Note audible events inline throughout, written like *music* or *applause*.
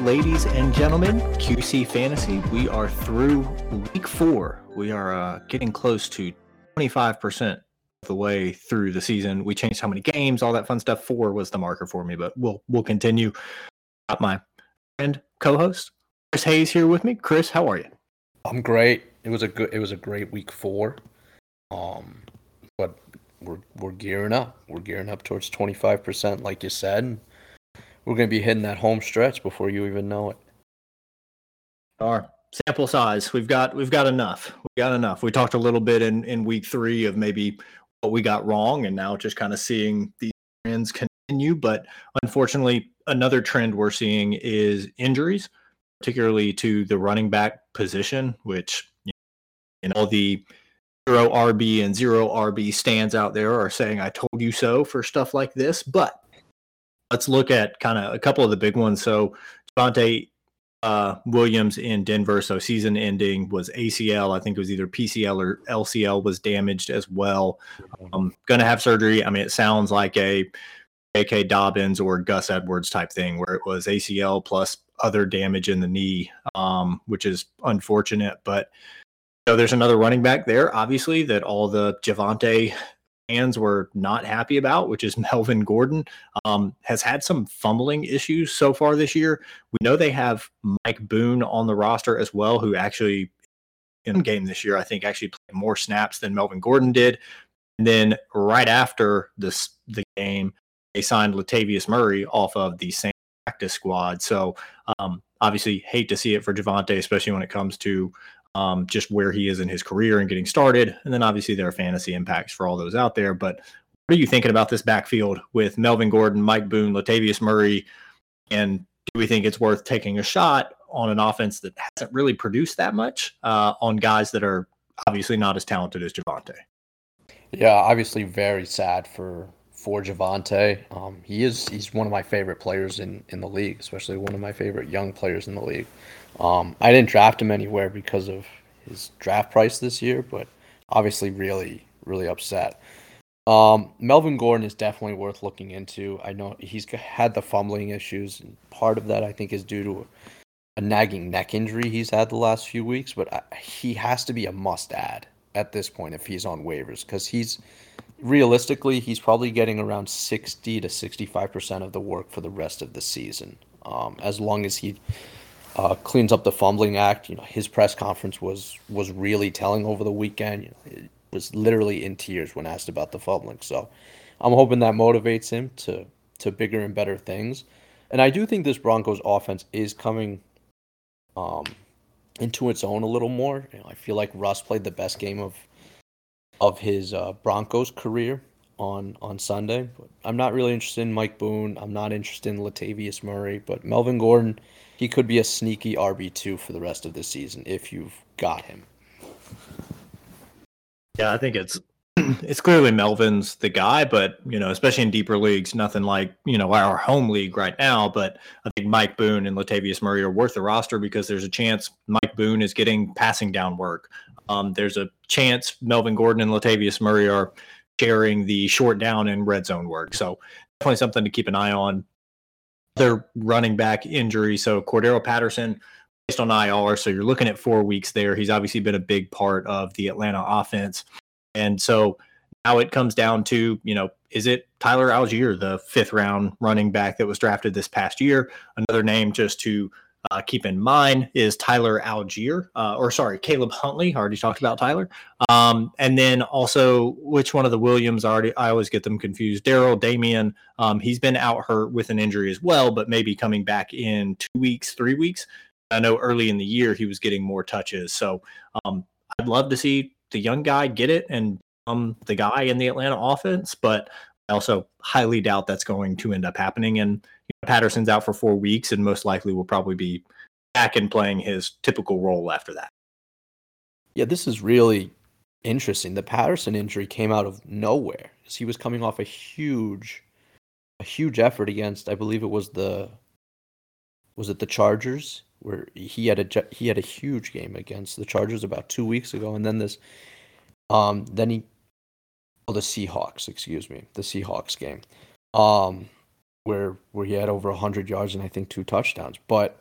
ladies and gentlemen. QC Fantasy. We are through week four. We are uh, getting close to 25% of the way through the season. We changed how many games, all that fun stuff. Four was the marker for me, but we'll we'll continue. Got my friend co-host Chris Hayes here with me. Chris, how are you? I'm great. It was a good. It was a great week four. Um, but we're we're gearing up. We're gearing up towards 25%, like you said we're going to be hitting that home stretch before you even know it. Our sample size, we've got we've got enough. We got enough. We talked a little bit in in week three of maybe what we got wrong, and now just kind of seeing these trends continue. But unfortunately, another trend we're seeing is injuries, particularly to the running back position, which you know in all the zero RB and zero RB stands out there are saying "I told you so" for stuff like this, but let's look at kind of a couple of the big ones. So Javonte uh, Williams in Denver, so season ending was ACL. I think it was either PCL or LCL was damaged as well. Um, going to have surgery. I mean, it sounds like a J.K. Dobbins or Gus Edwards type thing, where it was ACL plus other damage in the knee, um, which is unfortunate. But you know, there's another running back there, obviously, that all the Javonte fans were not happy about, which is *laughs* Melvin Gordon, um, has had some fumbling issues so far this year. We know they have Mike Boone on the roster as well, who actually in game this year, I think actually played more snaps than Melvin Gordon did. And then right after this the game, they signed Latavius Murray off of the same practice squad. So um, obviously hate to see it for Javonte, especially when it comes to um, just where he is in his career and getting started. And then obviously there are fantasy impacts for all those out there. But what are you thinking about this backfield with Melvin Gordon, Mike Boone, Latavius Murray? And do we think it's worth taking a shot on an offense that hasn't really produced that much uh, on guys that are obviously not as talented as Javonte? Yeah, obviously very sad for for Javonte. Um, he is he's one of my favorite players in in the league, especially one of my favorite young players in the league. Um, I didn't draft him anywhere because of his draft price this year, but obviously really, really upset. Um, Melvin Gordon is definitely worth looking into. I know he's had the fumbling issues, and part of that I think is due to a, a nagging neck injury he's had the last few weeks. But I, he has to be a must-add at this point if he's on waivers because he's realistically he's probably getting around sixty to sixty-five percent of the work for the rest of the season. Um, as long as he uh, cleans up the fumbling act. You know, his press conference was was really telling over the weekend. You know, it was literally in tears when asked about the fumbling. So, I'm hoping that motivates him to to bigger and better things. And I do think this Broncos offense is coming um, into its own a little more. You know, I feel like Russ played the best game of of his uh, Broncos career on on Sunday. But I'm not really interested in Mike Boone. I'm not interested in Latavius Murray, but Melvin Gordon he could be a sneaky RB2 for the rest of the season if you've got him. Yeah, I think it's *clears throat* it's clearly Melvin's the guy, but you know, especially in deeper leagues, nothing like you know our home league right now. But I think Mike Boone and Latavius Murray are worth the roster because there's a chance Mike Boone is getting passing down work. Um, there's a chance Melvin Gordon and Latavius Murray are sharing the short down and red zone work. So definitely something to keep an eye on running back injury. So Cordarrelle Patterson based on IR. So you're looking at four weeks there. He's obviously been a big part of the Atlanta offense. And so now it comes down to, you know, is it Tyler Allgeier, the fifth round running back that was drafted this past year? Another name just to uh, keep in mind is Tyler Allgeier, uh, or sorry, Caleb Huntley. I already talked about Tyler. Um, and then also, which one of the Williams already? I always get them confused. Daryl Damien. Um, he's been out hurt with an injury as well, but maybe coming back in two weeks, three weeks. I know early in the year he was getting more touches. So um, I'd love to see the young guy get it and um, the guy in the Atlanta offense, but I also highly doubt that's going to end up happening. And Patterson's out for four weeks and most likely will probably be back and playing his typical role after that. Yeah, this is really interesting. The Patterson injury came out of nowhere. He was coming off a huge, a huge effort against, I believe it was the, was it the Chargers, where he had a he had a huge game against the Chargers about two weeks ago, and then this, um, then he oh, the Seahawks, excuse me, the Seahawks game, um, where where he had over hundred yards and I think two touchdowns. But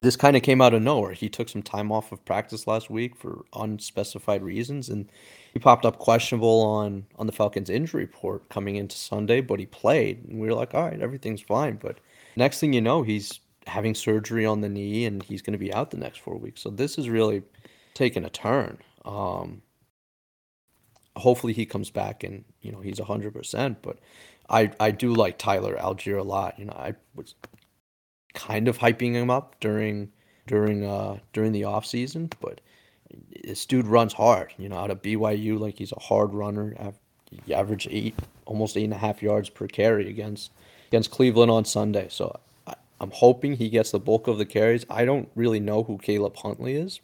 this kind of came out of nowhere. He took some time off of practice last week for unspecified reasons, and he popped up questionable on on the Falcons injury report coming into Sunday, but he played, and we were like, all right, everything's fine. But next thing you know, he's having surgery on the knee, and he's going to be out the next four weeks. So this is really taking a turn. Um, hopefully he comes back and you know he's hundred percent. But I I do like Tyler Allgeier a lot. You know I was kind of hyping him up during during uh during the off season, but this dude runs hard. You know out of BYU, like he's a hard runner. He averaged eight almost eight and a half yards per carry against against Cleveland on Sunday. So I, I'm hoping he gets the bulk of the carries. I don't really know who Caleb Huntley is.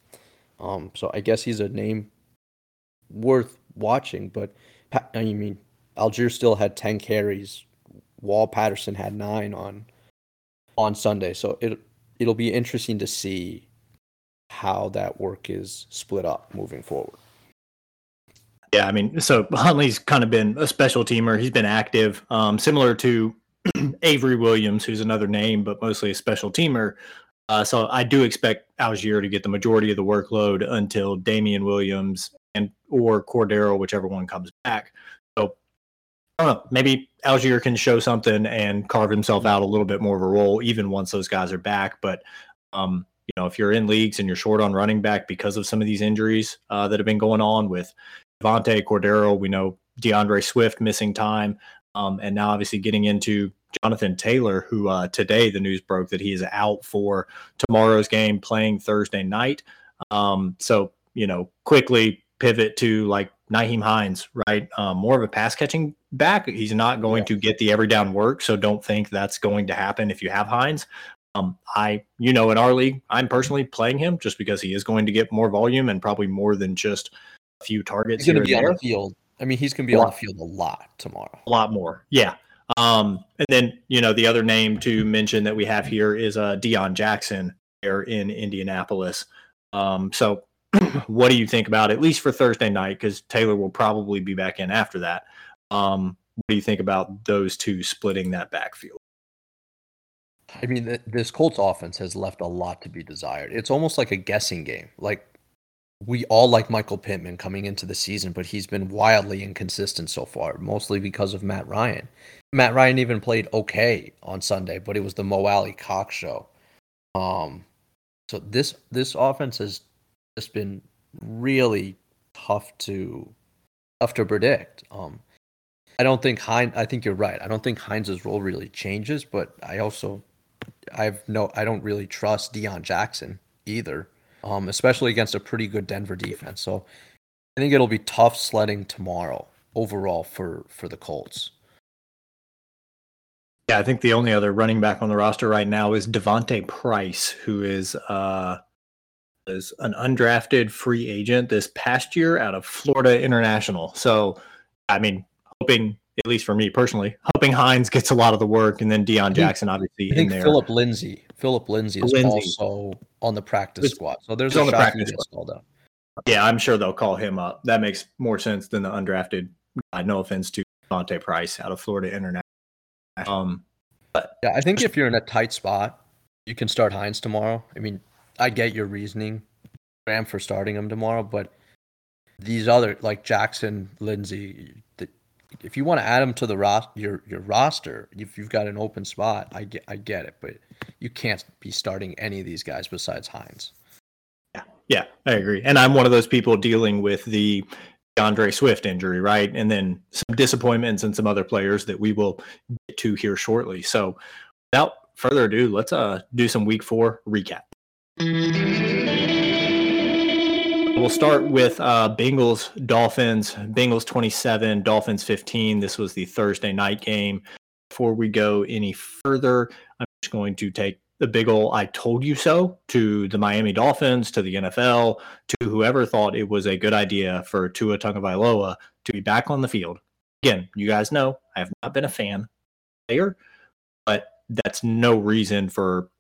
Um, so I guess he's a name worth watching. But I mean, Allgeier still had ten carries. Wall Patterson had nine on on Sunday, so it it'll be interesting to see how that work is split up moving forward. Yeah, I mean, so Huntley's kind of been a special teamer. He's been active, um, similar to *clears throat* Avery Williams, who's another name, but mostly a special teamer. Uh, so I do expect Allgeier to get the majority of the workload until Damien Williams and or Cordarrelle, whichever one comes back. Don't know. Maybe Allgeier can show something and carve himself out a little bit more of a role, even once those guys are back. But um, you know, if you're in leagues and you're short on running back because of some of these injuries uh, that have been going on with Devontae Cordarrelle, we know D'Andre Swift missing time, um, and now obviously getting into Jonathan Taylor, who uh, today the news broke that he is out for tomorrow's game, playing Thursday night. Um, so you know, quickly pivot to like Nyheim Hines, right? Um, more of a pass catching back. He's not going yeah. to get the every down work, so don't think that's going to happen if you have Hines. Um, I, you know, in our league, I'm personally playing him just because he is going to get more volume and probably more than just a few targets. He's going to be on the field. I mean, he's going to be on the field a lot tomorrow. A lot more, yeah. Um, and then you know the other name to mention that we have here is uh, Deon Jackson there in Indianapolis. Um, so *clears throat* what do you think about at least for Thursday night? Because Taylor will probably be back in after that. Um, what do you think about those two splitting that backfield? I mean, this Colts offense has left a lot to be desired. It's almost like a guessing game. Like we all like Michael Pittman coming into the season, but he's been wildly inconsistent so far, mostly because of Matt Ryan. Matt Ryan even played okay on Sunday, but it was the Mo Alie-Cox show. Um, so this this offense has just been really tough to tough to predict. Um, I don't think Hines. I think you're right. I don't think Hines's role really changes, but I also I've no. I don't really trust Deon Jackson either, um, especially against a pretty good Denver defense. So I think it'll be tough sledding tomorrow overall for for the Colts. Yeah, I think the only other running back on the roster right now is D'Vonte Price, who is uh, is an undrafted free agent this past year out of Florida International. So, I mean, hoping at least for me personally, hoping Hines gets a lot of the work, and then Deon Jackson obviously I think in there. Phillip Lindsay, Philip Lindsay is Lindsay. also on the practice it's, squad. So there's a on the practice squad. Called Yeah, I'm sure they'll call him up. That makes more sense than the undrafted guy. No offense to Monte Price out of Florida International. Um, but yeah, I think if you're in a tight spot, you can start Hines tomorrow. I mean, I get your reasoning, Graham, for starting him tomorrow, but these other like Jackson, Lindsay, the, if you want to add them to the ros- your your roster, if you've got an open spot, I get I get it, but you can't be starting any of these guys besides Hines. Yeah, yeah, I agree, and I'm one of those people dealing with the Andre Swift injury, right, and then some disappointments and some other players that we will get to here shortly. So, without further ado, let's uh do some Week Four recap. We'll start with uh, Bengals Dolphins. Bengals 27, Dolphins 15. This was the Thursday night game. Before we go any further, I'm just going to take the big ol' I told you so to the Miami Dolphins, to the NFL, to whoever thought it was a good idea for Tua Tagovailoa to be back on the field. Again, you guys know I have not been a fan player, but that's no reason for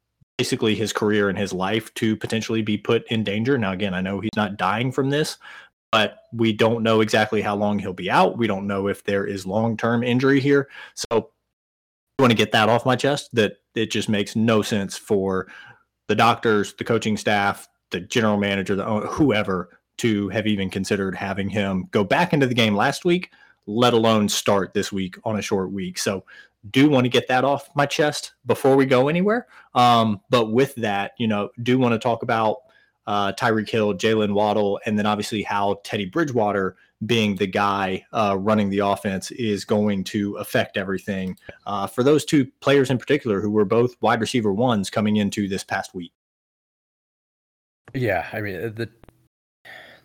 basically his career and his life to potentially be put in danger. Now, again, I know he's not dying from this, but we don't know exactly how long he'll be out. We don't know if there is long term injury here. So I want to get that off my chest that it just makes no sense for the doctors, the coaching staff, the general manager, the whoever to have even considered having him go back into the game last week, let alone start this week on a short week. So do want to get that off my chest before we go anywhere. Um, but with that, you know, do want to talk about uh, Tyreek Hill, Jaylen Waddle, and then obviously how Teddy Bridgewater being the guy uh, running the offense is going to affect everything uh, for those two players in particular who were both wide receiver ones coming into this past week. Yeah, I mean the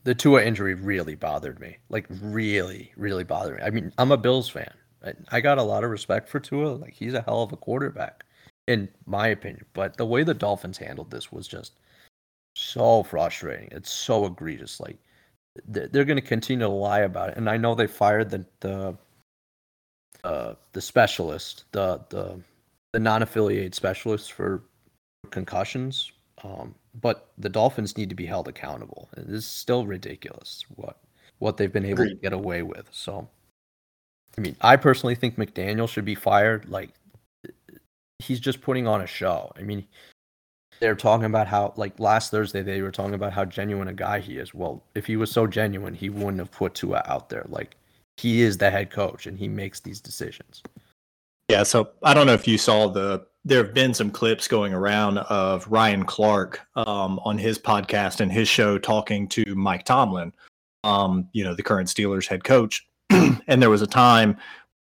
the Tua injury really bothered me. Like really, really bothered me. I mean, I'm a Bills fan. I got a lot of respect for Tua. Like he's a hell of a quarterback, in my opinion. But the way the Dolphins handled this was just so frustrating. It's so egregious. Like they're going to continue to lie about it. And I know they fired the the uh, the specialist, the the the non-affiliated specialist for concussions. Um, but the Dolphins need to be held accountable. It is still ridiculous what what they've been able to get away with. So I mean, I personally think McDaniel should be fired. Like, he's just putting on a show. I mean, they're talking about how, like, last Thursday, they were talking about how genuine a guy he is. Well, if he was so genuine, he wouldn't have put Tua out there. Like, he is the head coach and he makes these decisions. Yeah. So I don't know if you saw the, there have been some clips going around of Ryan Clark um, on his podcast and his show talking to Mike Tomlin, um, you know, the current Steelers head coach *clears throat* and there was a time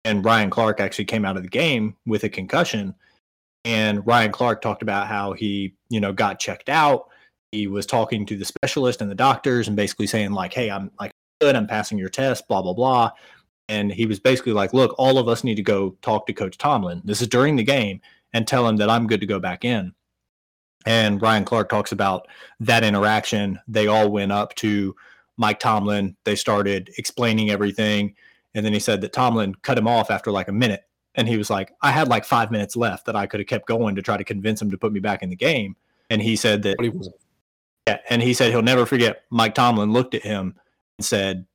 and Ryan Clark actually came out of the game with a concussion. And Ryan Clark talked about how he, you know, got checked out. He was talking to the specialist and the doctors and basically saying, like, hey, I'm like good, I'm passing your test, blah, blah, blah. And he was basically like, look, all of us need to go talk to Coach Tomlin. This is during the game and tell him that I'm good to go back in. And Ryan Clark talks about that interaction. They all went up to Mike Tomlin. They started explaining everything. And then he said that Tomlin cut him off after like a minute. And he was like, I had like five minutes left that I could have kept going to try to convince him to put me back in the game. And he said that. He yeah. And he said he'll never forget Mike Tomlin looked at him and said,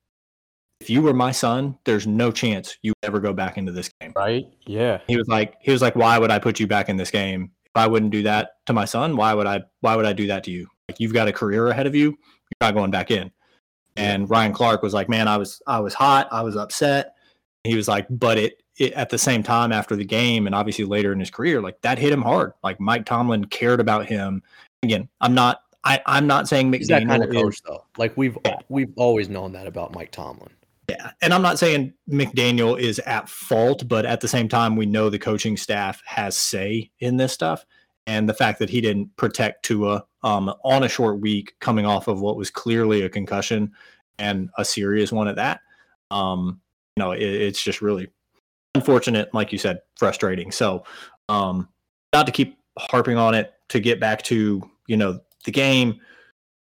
if you were my son, there's no chance you ever go back into this game. Right. Yeah. He was like, he was like, why would I put you back in this game? If I wouldn't do that to my son, why would I, why would I do that to you? Like you've got a career ahead of you. You're not going back in. And Ryan Clark was like, "Man, I was I was hot. I was upset." He was like, "But it, it at the same time after the game, and obviously later in his career, like that hit him hard. Like Mike Tomlin cared about him. Again, I'm not I, I'm not saying McDaniel He's that kind of coach is, though. Like we've yeah. we've always known that about Mike Tomlin. Yeah, and I'm not saying McDaniel is at fault, but at the same time, we know the coaching staff has say in this stuff, and the fact that he didn't protect Tua um, on a short week, coming off of what was clearly a concussion and a serious one at that. Um, you know, it, it's just really unfortunate, like you said, frustrating. So, um, not to keep harping on it, to get back to you know the game,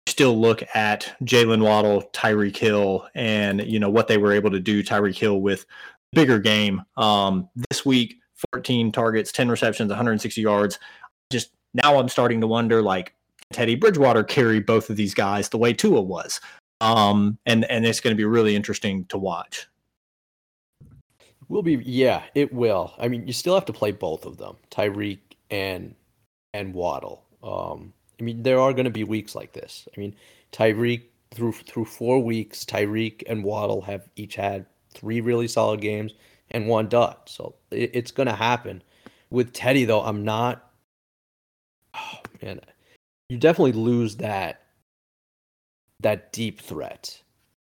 still look at Jaylen Waddle, Tyreek Hill, and you know what they were able to do. Tyreek Hill with bigger game um, this week, 14 targets, 10 receptions, 160 yards. Just now, I'm starting to wonder, like, Teddy Bridgewater carry both of these guys the way Tua was. Um, and and it's going to be really interesting to watch. Will be, yeah, it will. I mean, you still have to play both of them, Tyreek and and Waddle. Um, I mean, there are going to be weeks like this. I mean, Tyreek through through four weeks, Tyreek and Waddle have each had three really solid games and one dud. So it, it's going to happen. With Teddy though, I'm not. Man, you definitely lose that that deep threat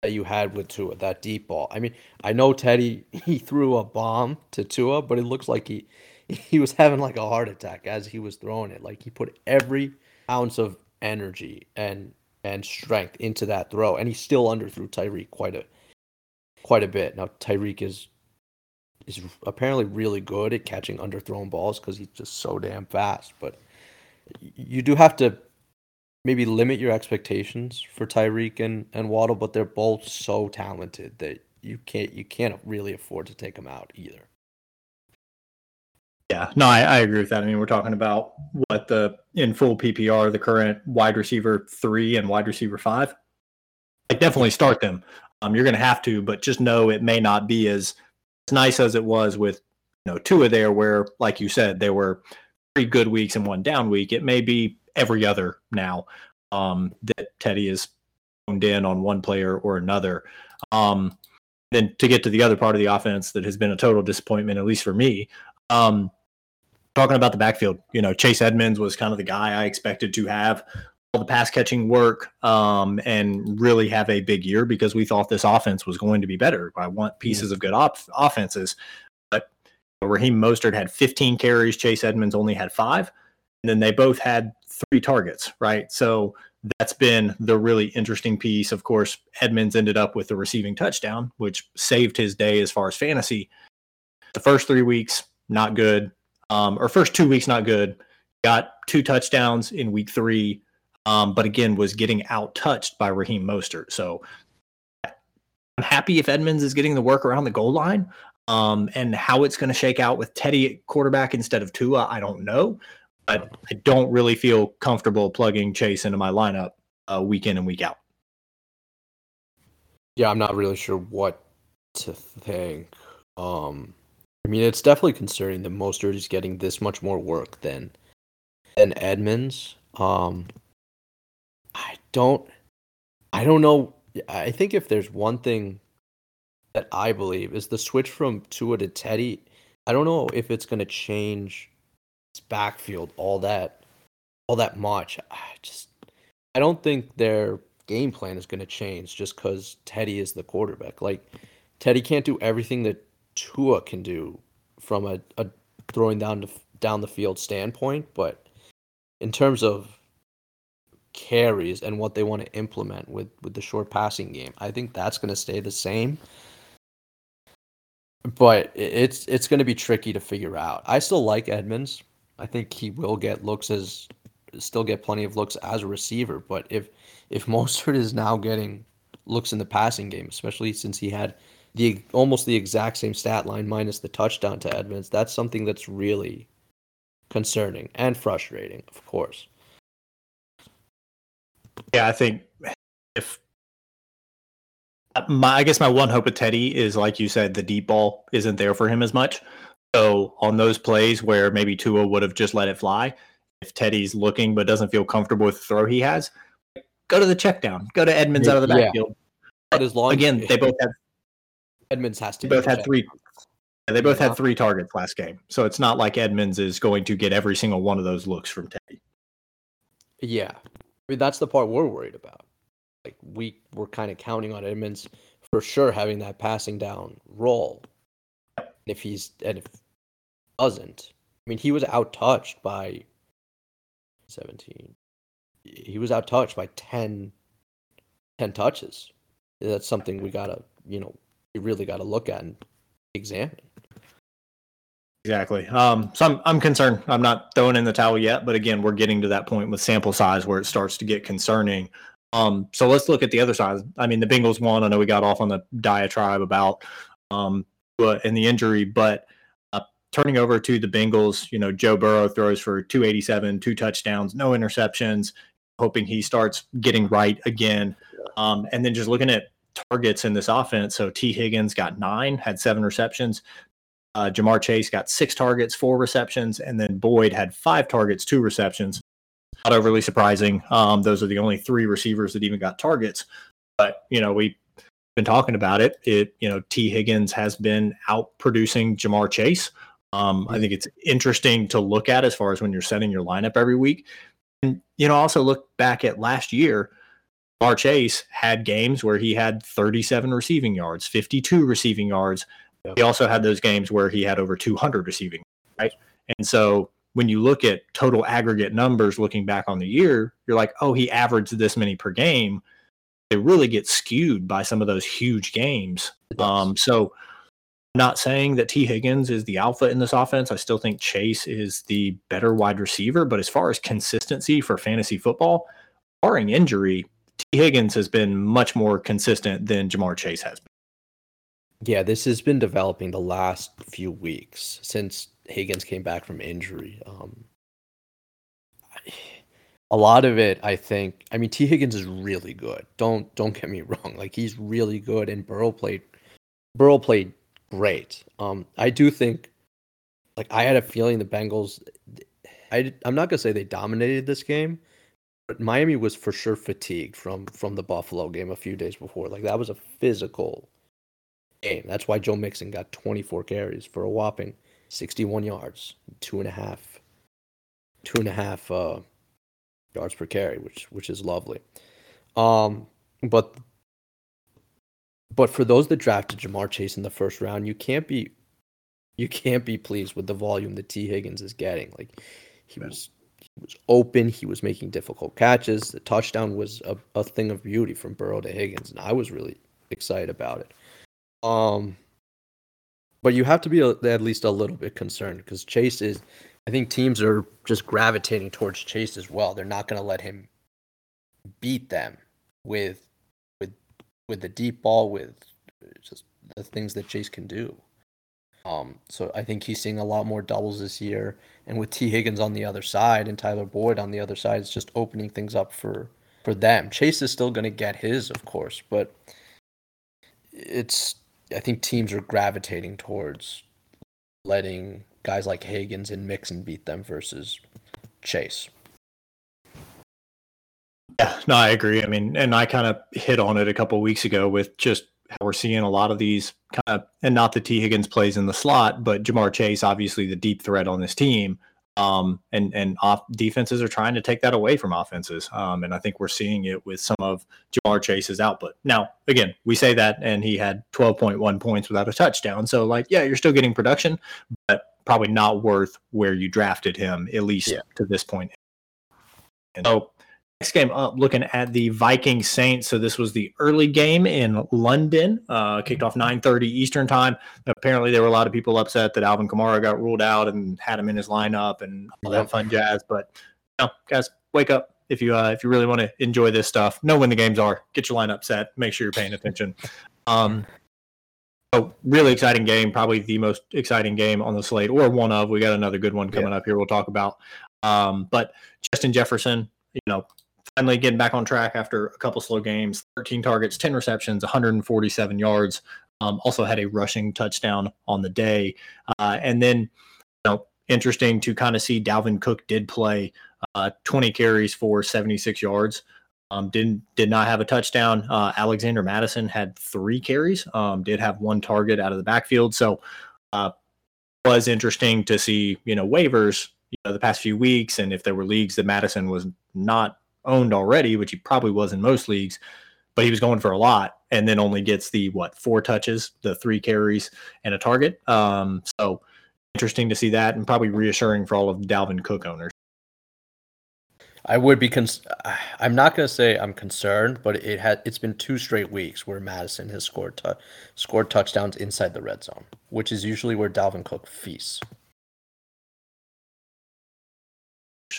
that you had with Tua, that deep ball. I mean, I know Teddy *laughs* he threw a bomb to Tua, but it looks like he *laughs* he was having like a heart attack as he was throwing it. Like he put every ounce of energy and and strength into that throw, and he still underthrew Tyreek quite a quite a bit. Now Tyreek is is apparently really good at catching underthrown balls because he's just so damn fast. But you do have to maybe limit your expectations for Tyreek and, and Waddle, but they're both so talented that you can't you can't really afford to take them out either. Yeah, no, I, I agree with that. I mean, we're talking about what the in full PPR, the current wide receiver three and wide receiver five. Like definitely start them. Um, you're going to have to, but just know it may not be as, as nice as it was with you know Tua there, where like you said, they were three good weeks and one down week. It may be every other now um, that Teddy is honed in on one player or another. Um, then to get to the other part of the offense that has been a total disappointment, at least for me. Um, talking about the backfield, you know, Chase Edmonds was kind of the guy I expected to have all the pass catching work um, and really have a big year because we thought this offense was going to be better. I want pieces of good op- offenses. Raheem Mostert had 15 carries, Chase Edmonds only had five. And then they both had three targets, right? So that's been the really interesting piece. Of course, Edmonds ended up with the receiving touchdown, which saved his day as far as fantasy. The first three weeks, not good. Um, or first two weeks, not good. Got two touchdowns in week three, um, but again, was getting out touched by Raheem Mostert. So I'm happy if Edmonds is getting the work around the goal line. Um, and how it's going to shake out with Teddy at quarterback instead of Tua, I don't know but I don't really feel comfortable plugging Chase into my lineup uh, week in and week out. Yeah, I'm not really sure what to think. Um, I mean, it's definitely concerning that Mostert is getting this much more work than than Edmonds. Um, I don't, I don't know. I think if there's one thing that I believe is the switch from Tua to Teddy. I don't know if it's going to change backfield all that all that much. I just I don't think their game plan is going to change just because Teddy is the quarterback. Like Teddy can't do everything that Tua can do from a, a throwing down to, down the field standpoint, but in terms of carries and what they want to implement with with the short passing game, I think that's going to stay the same. But it's it's going to be tricky to figure out. I still like Edmonds. I think he will get looks as still get plenty of looks as a receiver. But if if *laughs* Mostert is now getting looks in the passing game, especially since he had the almost the exact same stat line minus the touchdown to Edmonds, that's something that's really concerning and frustrating, of course. Yeah, I think if my I guess my one hope with Teddy is like you said, the deep ball isn't there for him as much. So on those plays where maybe Tua would have just let it fly, if Teddy's looking but doesn't feel comfortable with the throw he has, go to the check down. Go to Edmonds out of the backfield. Yeah. But as long again, they both have Edmonds has to. Both had three. Yeah, they both had three targets last game, so it's not like Edmonds is going to get every single one of those looks from Teddy. Yeah, I mean that's the part we're worried about. Like we were kind of counting on Edmonds for sure having that passing down role. If he's and if doesn't. I mean, he was outtouched by 17. He was outtouched by 10, 10 touches. That's something we gotta, you know, we really gotta look at and examine. Exactly. Um, so I'm I'm concerned. I'm not throwing in the towel yet, but again, we're getting to that point with sample size where it starts to get concerning. Um, so let's look at the other side. I mean, the Bengals won. I know we got off on the diatribe about um, and the injury, but turning over to the Bengals, you know, Joe Burrow throws for 287, two touchdowns, no interceptions, hoping he starts getting right again. Um, and then just looking at targets in this offense. So Tee Higgins got nine, had seven receptions. Uh, Ja'Marr Chase got six targets, four receptions, and then Boyd had five targets, two receptions. Not overly surprising. Um, those are the only three receivers that even got targets. But you know, we've been talking about it. It you know, Tee Higgins has been out producing Ja'Marr Chase. Um, I think it's interesting to look at as far as when you're setting your lineup every week. And, you know, also look back at last year. Mar Chase had games where he had 37 receiving yards, 52 receiving yards. Yep. He also had those games where he had over 200 receiving, right? And so when you look at total aggregate numbers looking back on the year, you're like, oh, he averaged this many per game. They really get skewed by some of those huge games. Um, so not saying that Tee Higgins is the alpha in this offense. I still think Chase is the better wide receiver. But as far as consistency for fantasy football, barring injury, Tee Higgins has been much more consistent than Ja'Marr Chase has been. Yeah, this has been developing the last few weeks since Higgins came back from injury. Um, a lot of it, I think. I mean, Tee Higgins is really good. Don't don't get me *laughs* wrong. Like he's really good, and Burrow played. Burrow played great. Um, I do think, like, I had a feeling the Bengals, I I'm not gonna say they dominated this game, but Miami was for sure fatigued from from the Buffalo game a few days before. Like that was a physical game. That's why Joe Mixon got 24 carries for a whopping 61 yards, two and a half, two and a half uh, yards per carry, which which is lovely. Um, but but for those that drafted Ja'Marr Chase in the first round, you can't be you can't be pleased with the volume that Tee Higgins is getting. Like he was he was open, he was making difficult catches. The touchdown was a, a thing of beauty from Burrow to Higgins, and I was really excited about it. Um but you have to be a, at least a little bit concerned because Chase is I think teams are just gravitating towards Chase as well. They're not going to let him beat them with with with the deep ball with just the things that Chase can do. Um, so I think he's seeing a lot more doubles this year, and with Tee Higgins on the other side and Tyler Boyd on the other side, it's just opening things up for for them. Chase is still going to get his, of course, but it's I think teams are gravitating towards letting guys like Higgins and Mixon beat them versus Chase. Yeah, no, I agree. I mean, and I kind of hit on it a couple weeks ago with just how we're seeing a lot of these kind of, and not the Tee Higgins plays in the slot, but Ja'Marr Chase, obviously the deep threat on this team. Um, and and off defenses are trying to take that away from offenses. Um, and I think we're seeing it with some of Ja'Marr Chase's output. Now, again, we say that, and he had 12.1 points without a touchdown. So, like, yeah, you're still getting production, but probably not worth where you drafted him, at least yeah. to this point. And so Next game up, looking at the Viking Saints. So this was the early game in London. Uh, kicked off 9:30 Eastern time. Apparently, there were a lot of people upset that Alvin Kamara got ruled out and had him in his lineup and all that fun jazz. But you know, guys, wake up if you uh, if you really want to enjoy this stuff. Know when the games are. Get your lineup set. Make sure you're paying attention. Um, so really exciting game. Probably the most exciting game on the slate, or one of. We got another good one coming yeah. up here. We'll talk about. Um, but Justin Jefferson, you know, finally getting back on track after a couple slow games. 13 targets 10 receptions 147 yards. Um, also had a rushing touchdown on the day. Uh, and then you know interesting to kind of see dalvin cook did play uh, 20 carries for 76 yards. Um, didn't did not have a touchdown. Uh, alexander mattison had three carries. Um, did have one target out of the backfield. So uh, was interesting to see you know waivers you know the past few weeks. And if there were leagues that mattison was not owned already, which he probably was in most leagues, but he was going for a lot and then only gets the what four touches, the three carries and a target. Um, so interesting to see that and probably reassuring for all of Dalvin Cook owners. I would be. Con- I'm not going to say I'm concerned, but it had. It's been two straight weeks where Mattison has scored tu- scored touchdowns inside the red zone, which is usually where Dalvin Cook feasts.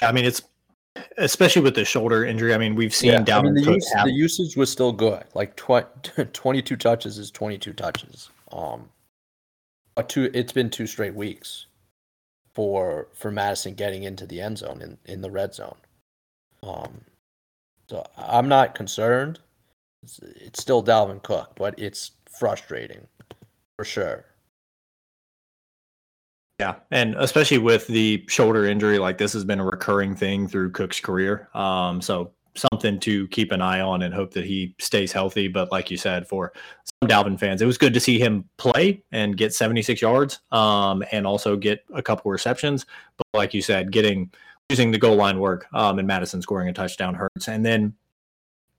I mean, it's especially with the shoulder injury. I mean, we've seen yeah, down I mean, the, use, the, usage was still good. Like tw- *laughs* 22 touches is 22 touches. Um, but two, it's been two straight weeks for for Mattison getting into the end zone in, in the red zone. Um, so I'm not concerned. It's, it's still Dalvin Cook, but it's frustrating for sure. Yeah, and especially with the shoulder injury, like this has been a recurring thing through Cook's career. Um, so something to keep an eye on and hope that he stays healthy. But like you said, for some Dalvin fans, it was good to see him play and get 76 yards, um, and also get a couple receptions. But like you said, getting using the goal line work um, and Mattison scoring a touchdown hurts. And then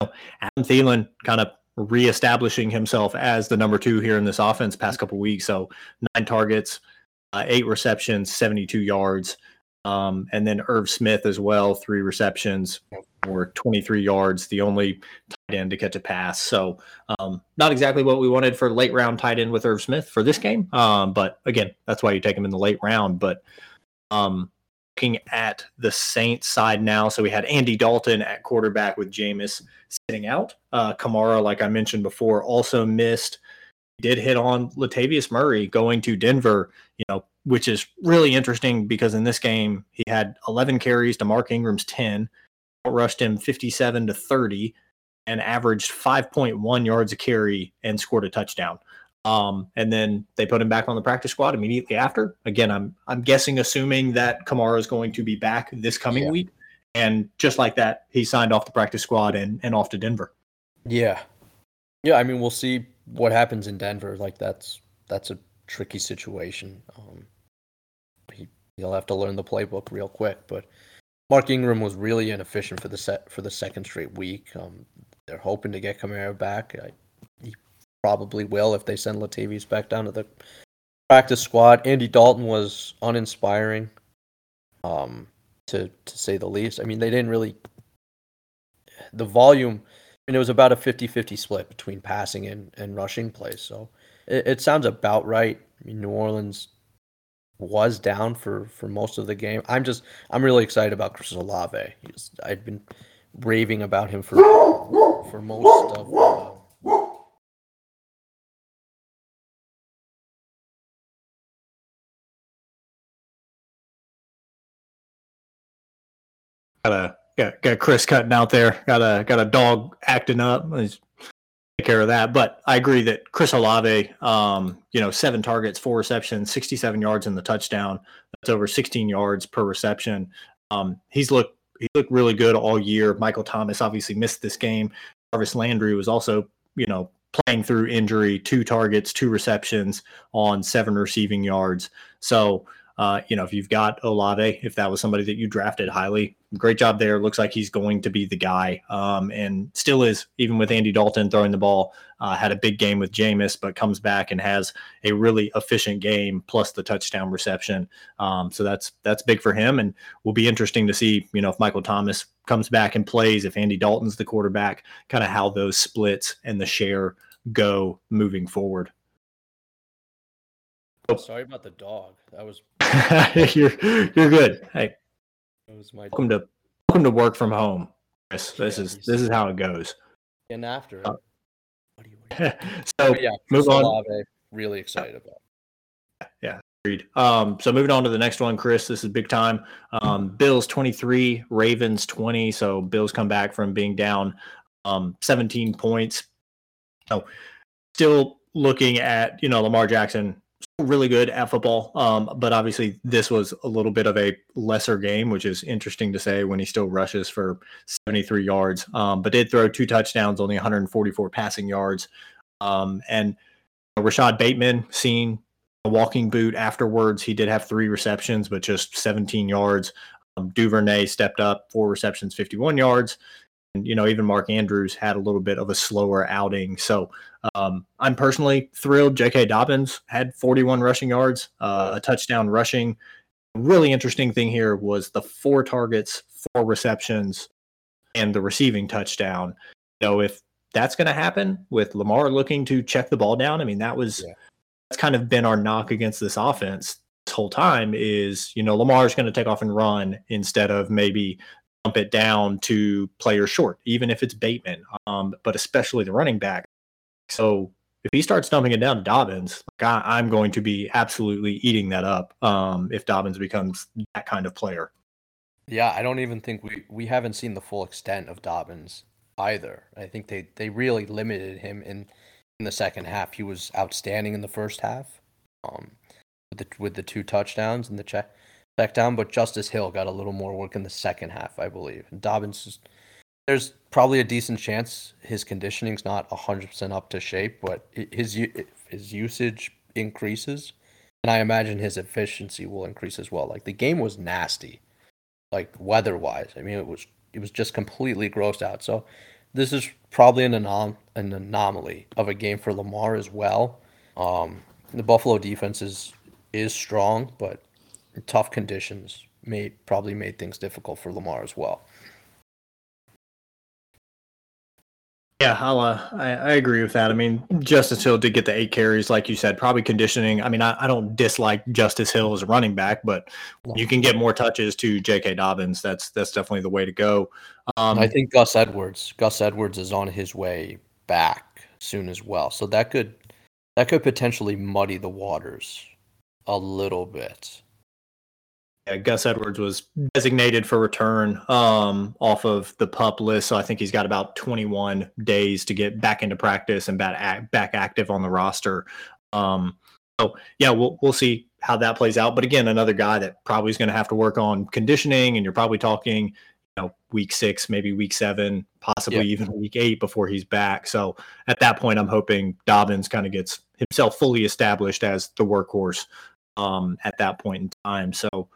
you know, Adam Thielen kind of reestablishing himself as the number two here in this offense past couple weeks. So nine targets uh, eight receptions, 72 yards. Um, and then Irv Smith as well, three receptions for 23 yards, the only tight end to catch a pass. So, um, not exactly what we wanted for late round tight end with Irv Smith for this game. Um, but again, that's why you take him in the late round. But um, looking at the Saints side now, so we had Andy Dalton at quarterback with Jameis sitting out. Uh, Kamara, like I mentioned before, also missed did hit on Latavius Murray going to Denver, you know, which is really interesting because in this game he had 11 carries to Mark Ingram's 10, rushed him 57 to 30, and averaged 5.1 yards a carry and scored a touchdown. Um, and then they put him back on the practice squad immediately after. Again, I'm I'm guessing, assuming that Kamara is going to be back this coming yeah. week, and just like that, he signed off the practice squad and and off to Denver. Yeah, yeah. I mean, we'll see what happens in Denver. Like that's that's a tricky situation. Um, he he'll have to learn the playbook real quick. But Mark Ingram was really inefficient for the set for the second straight week. Um, they're hoping to get Kamara back. I, he probably will if they send Latavius back down to the practice squad. Andy Dalton was uninspiring, um, to to say the least. I mean, they didn't really the volume. Mean, it was about a 50-50 split between passing and, and rushing plays. So it, it sounds about right. I mean, New Orleans was down for for most of the game. I'm just I'm really excited about Chris Olave. I've been raving about him for for most of. Uh, got got, Chris cutting out there. Got a got a dog acting up. He's take care of that. But I agree that Chris Olave, um, you know, seven targets, four receptions, 67 yards in the touchdown. That's over 16 yards per reception. Um, he's looked he looked really good all year. Michael Thomas obviously missed this game. Jarvis Landry was also, you know, playing through injury, two targets, two receptions on seven receiving yards. So uh, you know, if you've got Olave, if that was somebody that you drafted highly, great job there. Looks like he's going to be the guy, um, and still is, even with Andy Dalton throwing the ball. Uh, had a big game with Jameis, but comes back and has a really efficient game plus the touchdown reception. Um, so that's that's big for him, and will be interesting to see. You know, if Michael Thomas comes back and plays, if Andy Dalton's the quarterback, kind of how those splits and the share go moving forward. Sorry about the dog. That was *laughs* you're you're good. Hey, that was my welcome to welcome to work from home, Chris. This yeah, is this is how it goes. And after it. Uh, what do you, *laughs* what do so yeah, move on. really excited about. Yeah, agreed. Um, so moving on to the next one, Chris. This is big time. Um, Bills twenty three, Ravens twenty. So Bills come back from being down um, seventeen points. So still looking at you know Lamar Jackson really good at football. Um, but obviously, this was a little bit of a lesser game, which is interesting to say when he still rushes for 73 yards. Um, but did throw two touchdowns, only 144 passing yards. Um, and Rashod Bateman seen a walking boot afterwards. He did have three receptions, but just 17 yards. Um, Duvernay stepped up, four receptions, 51 yards And, you know, even Mark Andrews had a little bit of a slower outing. So um, I'm personally thrilled. J.K. Dobbins had 41 rushing yards, uh, a touchdown rushing. Really interesting thing here was the four targets, four receptions, and the receiving touchdown. You know, if that's going to happen with Lamar looking to check the ball down, I mean, that was yeah. that's kind of been our knock against this offense this whole time is you know Lamar's going to take off and run instead of maybe bump it down to players short, even if it's Bateman, um, but especially the running back. So if he starts dumping it down to Dobbins, like I, am going to be absolutely eating that up um, if Dobbins becomes that kind of player. Yeah, I don't even think we we haven't seen the full extent of Dobbins either. I think they they really limited him in in the second half. He was outstanding in the first half, um, with the with the two touchdowns and the check back down, but Justice Hill got a little more work in the second half, I believe. And Dobbins, there's probably a decent chance his conditioning's not 100% up to shape, but his his usage increases, and I imagine his efficiency will increase as well. Like the game was nasty, like weather-wise. I mean, it was it was just completely grossed out. So this is probably an anom- an anomaly of a game for Lamar as well. Um, the Buffalo defense is is strong, but tough conditions made probably made things difficult for Lamar as well. Yeah, I'll, uh, I, I agree with that. I mean, Justice Hill did get the eight carries, like you said, probably conditioning. I mean, I, I don't dislike Justice Hill as a running back, but you can get more touches to J.K. Dobbins. That's that's definitely the way to go. Um, I think Gus Edwards, Gus Edwards is on his way back soon as well, so that could that could potentially muddy the waters a little bit. Yeah, Gus Edwards was designated for return um, off of the pup list, so I think he's got about 21 days to get back into practice and back back active on the roster. Um, so yeah, we'll we'll see how that plays out. But again, another guy that probably is going to have to work on conditioning, and you're probably talking, you know, week six, maybe week seven, possibly yeah. even week eight before he's back. So at that point, I'm hoping Dobbins kind of gets himself fully established as the workhorse um, at that point in time. So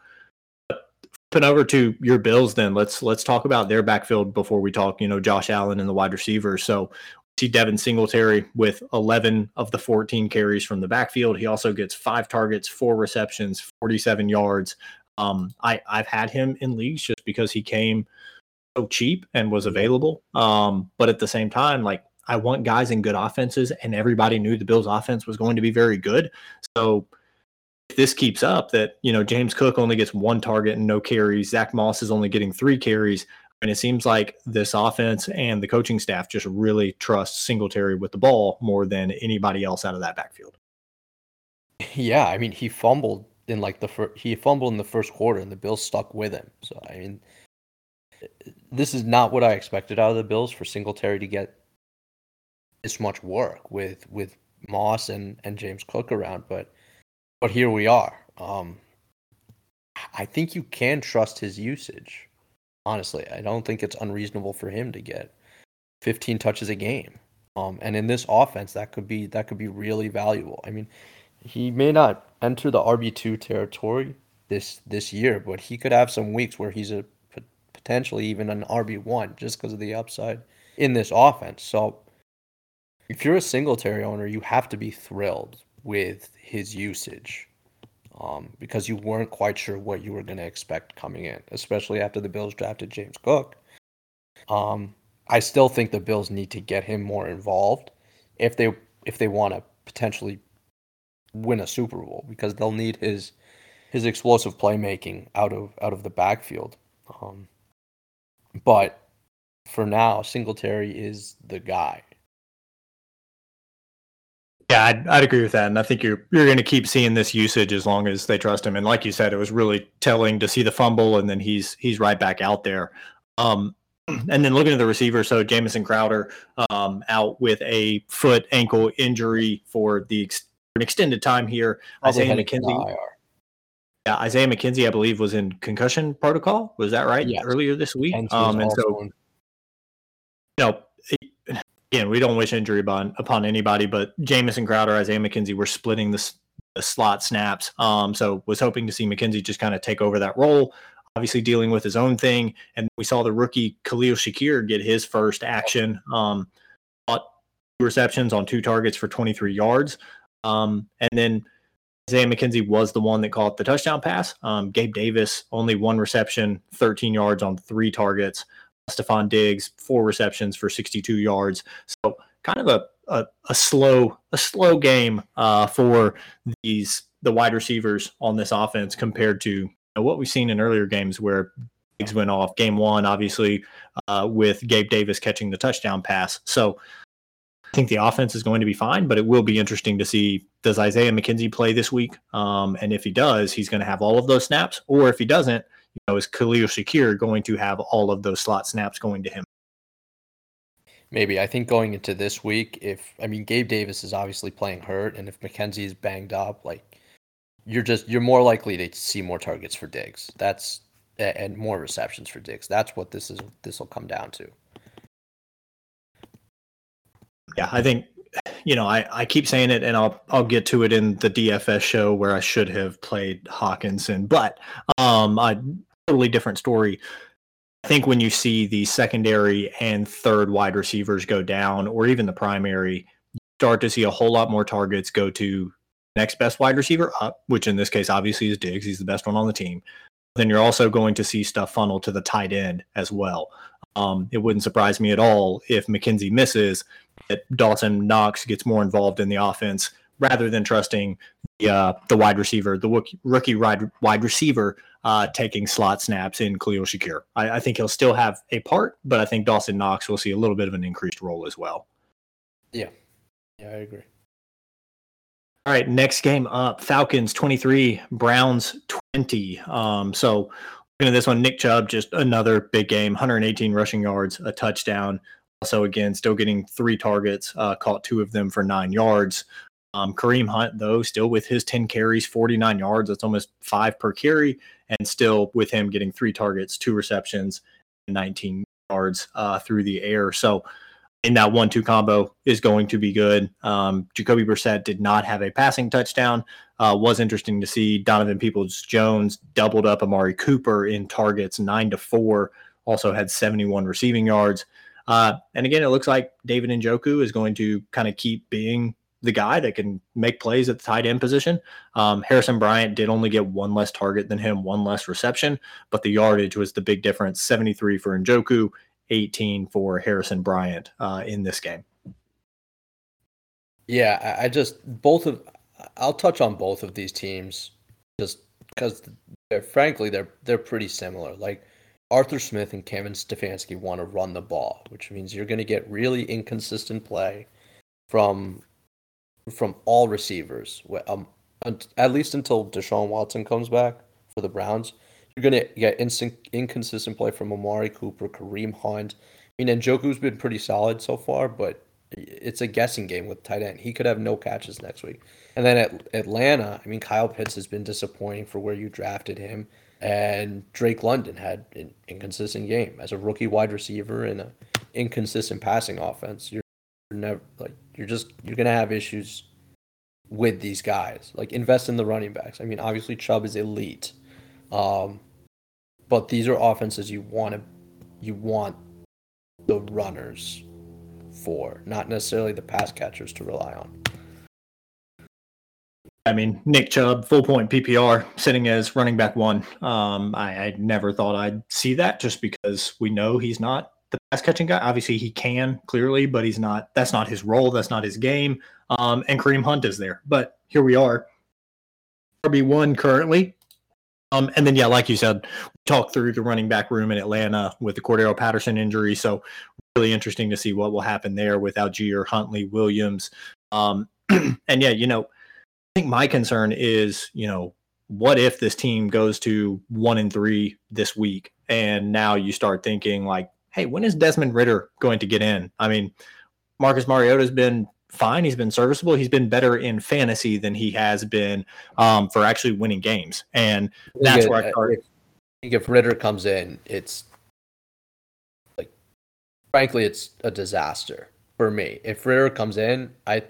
flipping over to your Bills, then let's let's talk about their backfield before we talk. You know, Josh Allen and the wide receivers. So see Devin Singletary with 11 of the 14 carries from the backfield. He also gets five targets, four receptions, 47 yards. Um, I I've had him in leagues just because he came so cheap and was available. Um, but at the same time, like I want guys in good offenses, and everybody knew the Bills' offense was going to be very good. So if this keeps up, that you know James Cook only gets one target and no carries, Zack Moss is only getting three carries, and it seems like this offense and the coaching staff just really trust Singletary with the ball more than anybody else out of that backfield. Yeah, I mean he fumbled in like the first, he fumbled in the first quarter, and the Bills stuck with him. So I mean, this is not what I expected out of the Bills for Singletary to get this much work with with Moss and and James Cook around, but but here we are. Um, I think you can trust his usage. Honestly, I don't think it's unreasonable for him to get 15 touches a game. Um, and in this offense, that could be that could be really valuable. I mean, he may not enter the RB two territory this this year, but he could have some weeks where he's a potentially even an RB one just because of the upside in this offense. So if you're a Singletary owner, you have to be thrilled with his usage um, because you weren't quite sure what you were going to expect coming in, especially after the Bills drafted James Cook. Um, I still think the Bills need to get him more involved if they if they want to potentially win a Super Bowl because they'll need his his explosive playmaking out of out of the backfield. Um, but for now, Singletary is the guy. Yeah, I'd, I'd agree with that, and I think you're you're going to keep seeing this usage as long as they trust him. And like you said, it was really telling to see the fumble, and then he's he's right back out there. Um, and then looking at the receiver, so Jamison Crowder um, out with a foot ankle injury for the ex- an extended time here. Probably Isaiah McKenzie. Yeah, Isaiah McKenzie, I believe, was in concussion protocol. Was that right? Yes. Earlier this week. Um, and so, you know, again, we don't wish injury upon, upon anybody, but Jamison Crowder, Isaiah McKenzie were splitting the, the slot snaps. Um, so was hoping to see McKenzie just kind of take over that role. Obviously, dealing with his own thing, and we saw the rookie Khalil Shakir get his first action. Um, receptions on two targets for 23 yards. Um, and then Isaiah McKenzie was the one that caught the touchdown pass. Um, Gabe Davis, only one reception, 13 yards on three targets. Stefon Diggs, four receptions for 62 yards. So kind of a, a, a slow a slow game uh, for these the wide receivers on this offense compared to you know, what we've seen in earlier games where Diggs went off. Game one, obviously, uh, with Gabe Davis catching the touchdown pass. So I think the offense is going to be fine, but it will be interesting to see does Isaiah McKenzie play this week? Um, and if he does, he's going to have all of those snaps, or if he doesn't, you know, is Khalil Shakir going to have all of those slot snaps going to him? Maybe I think going into this week, if I mean Gabe Davis is obviously playing hurt, and if McKenzie is banged up, like you're just you're more likely to see more targets for Diggs. That's and more receptions for Diggs. That's what this is. This will come down to yeah, I think you know, I, I keep saying it and I'll I'll get to it in the DFS show where I should have played Hockenson, but um a totally different story. I think when you see the secondary and third wide receivers go down, or even the primary, you start to see a whole lot more targets go to next best wide receiver up, which in this case obviously is Diggs. He's the best one on the team. Then you're also going to see stuff funnel to the tight end as well. Um, it wouldn't surprise me at all if McKenzie misses that Dawson Knox gets more involved in the offense rather than trusting the uh, the wide receiver, the rookie wide wide receiver uh, taking slot snaps in Khalil Shakir. I, I, think he'll still have a part, but I think Dawson Knox will see a little bit of an increased role as well. Yeah, yeah, I agree. All right, next game up Falcons 23, Browns 20. Um, so, looking at this one, Nick Chubb, just another big game 118 rushing yards, a touchdown. Also, again, still getting three targets, uh, caught two of them for nine yards. Um, Kareem Hunt, though, still with his 10 carries, 49 yards. That's almost five per carry. And still with him getting three targets, two receptions, 19 yards uh, through the air. So, in that one two combo is going to be good. Um, Jacoby Brissett did not have a passing touchdown. Uh, was interesting to see Donovan Peoples Jones doubled up Amari Cooper in targets nine to four. Also had 71 receiving yards. Uh, and again, it looks like David Njoku is going to kind of keep being the guy that can make plays at the tight end position. Um, Harrison Bryant did only get one less target than him, one less reception, but the yardage was the big difference 73 for Njoku, 18 for Harrison Bryant uh, in this game. Yeah, I just both of I'll touch on both of these teams just because they're frankly they're they're pretty similar. Like Arthur Smith and Kevin Stefanski want to run the ball, which means you're going to get really inconsistent play from from all receivers. Um, at least until Deshaun Watson comes back for the Browns, you're going to get instant, inconsistent play from Amari Cooper, Kareem Hunt. I mean, Njoku's been pretty solid so far, but it's a guessing game with tight end. He could have no catches next week. And then at Atlanta, I mean, Kyle Pitts has been disappointing for where you drafted him. And Drake London had an inconsistent game as a rookie wide receiver in an inconsistent passing offense. You're never like you're just you're gonna have issues with these guys. Like invest in the running backs. I mean, obviously Chubb is elite, um, but these are offenses you want to you want the runners for, not necessarily the pass catchers to rely on. I mean, Nick Chubb, full point PPR, sitting as running back one. Um, I, I never thought I'd see that just because we know he's not the pass catching guy. Obviously, he can clearly, but he's not. That's not his role. That's not his game. Um, and Kareem Hunt is there, but here we are. RB one currently. Um, and then yeah, like you said, talk through the running back room in Atlanta with the Cordarrelle Patterson injury. So really interesting to see what will happen there with Allgeier, Huntley, Williams. Um, *clears throat* and yeah, you know, think my concern is, you know, what if this team goes to one and three this week, and now you start thinking like, hey, when is Desmond Ridder going to get in? I mean, Marcus Mariota's been fine. He's been serviceable. He's been better in fantasy than he has been um, for actually winning games, and that's where I start. I think if Ridder comes in, it's like, frankly, it's a disaster for me. If Ridder comes in, I,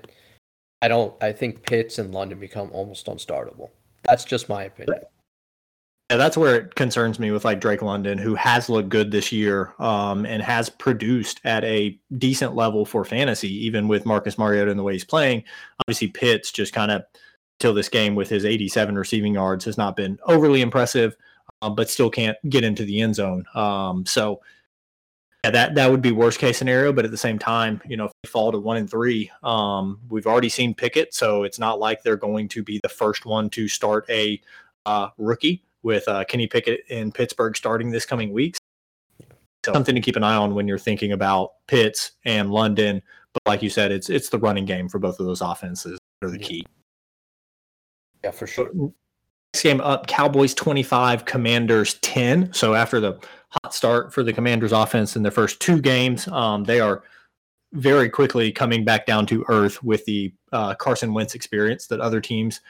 I don't. I think Pitts and London become almost unstartable. That's just my opinion. Yeah, that's where it concerns me with like Drake London, who has looked good this year um, and has produced at a decent level for fantasy, even with Marcus Mariota and the way he's playing. Obviously, Pitts just kind of till this game with his 87 receiving yards has not been overly impressive, uh, but still can't get into the end zone. Um, so yeah, that that would be worst case scenario. But at the same time, you know, if they fall to one and three, um, we've already seen Pickett, so it's not like they're going to be the first one to start a uh, rookie with uh, Kenny Pickett in Pittsburgh starting this coming week. So something to keep an eye on when you're thinking about Pitts and London. But like you said, it's it's the running game for both of those offenses that are the key. Yeah, for sure. Next game up, Cowboys 25, Commanders 10. So after the hot start for the Commanders offense in their first two games, um, they are very quickly coming back down to earth with the uh, Carson Wentz experience that other teams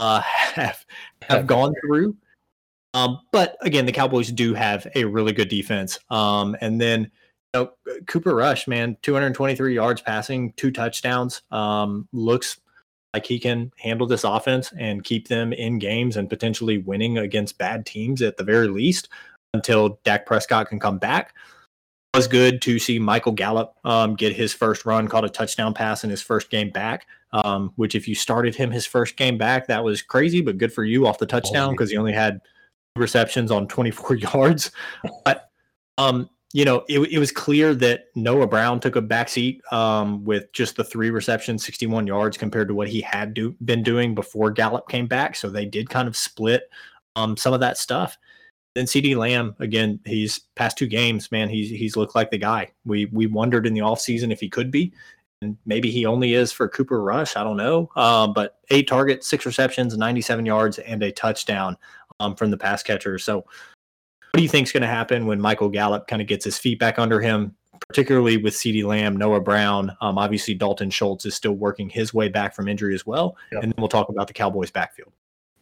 uh, *laughs* have have gone through. Um, but again, the Cowboys do have a really good defense. Um, and then you know, Cooper Rush, man, 223 yards passing, two touchdowns. Um, looks like he can handle this offense and keep them in games and potentially winning against bad teams at the very least until Dak Prescott can come back. It was good to see Michael Gallup um, get his first run, caught a touchdown pass in his first game back. Um, which, if you started him his first game back, that was crazy, but good for you off the touchdown because he only had receptions on 24 *laughs* yards. But um, you know, it, it was clear that Noah Brown took a backseat um, with just the three receptions, 61 yards compared to what he had do, been doing before Gallup came back. So they did kind of split um, some of that stuff. Then CeeDee Lamb, again, he's past two games, man, he's he's looked like the guy. We we wondered in the offseason if he could be. and maybe he only is for Cooper Rush. I don't know. Um, but eight targets, six receptions, 97 yards, and a touchdown um, from the pass catcher. So, what do you think is going to happen when Michael Gallup kind of gets his feet back under him, particularly with CeeDee Lamb, Noah Brown? Um, obviously, Dalton Schultz is still working his way back from injury as well. Yep. And then we'll talk about the Cowboys' backfield.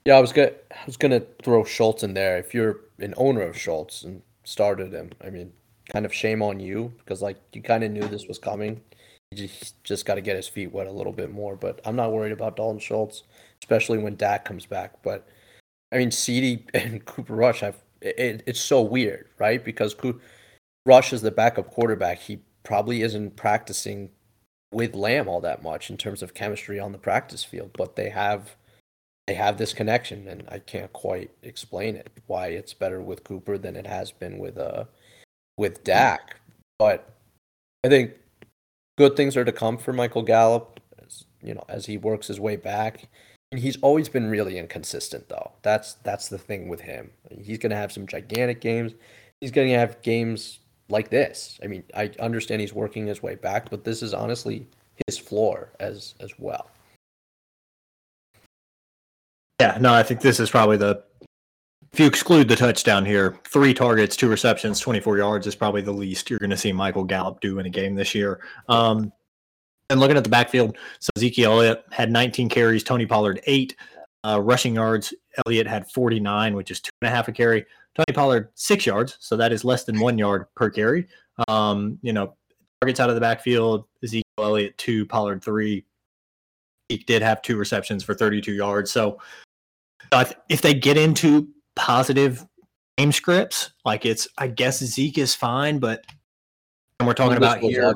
Yeah, I was gonna I was gonna throw Schultz in there. If you're an owner of Schultz and started him, I mean, kind of shame on you because like you kind of knew this was coming. You just just got to get his feet wet a little bit more. But I'm not worried about Dalton Schultz, especially when Dak comes back. But I mean, CeeDee *laughs* and Cooper Rush, I've it, it's so weird, right? Because Rush is the backup quarterback. He probably isn't practicing with Lamb all that much in terms of chemistry on the practice field, but they have they have this connection, and I can't quite explain it why it's better with Cooper than it has been with uh with Dak. But I think good things are to come for Michael Gallup, as you know, as he works his way back. He's always been really inconsistent, though. That's that's the thing with him. He's going to have some gigantic games. He's going to have games like this. I mean, I understand he's working his way back, but this is honestly his floor as as well. Yeah, no, I think this is probably the if you exclude the touchdown here, three targets, two receptions, 24 yards is probably the least you're going to see Michael Gallup do in a game this year. Um, and looking at the backfield, so Ezekiel Elliott had 19 carries, Tony Pollard eight uh, rushing yards. Elliott had 49, which is two and a half a carry. Tony Pollard six yards, so that is less than one yard per carry. Um, you know, targets out of the backfield. Ezekiel Elliott two, Pollard three. He did have two receptions for 32 yards. So if they get into positive game scripts, like it's, I guess Zeke is fine, but and we're talking about here.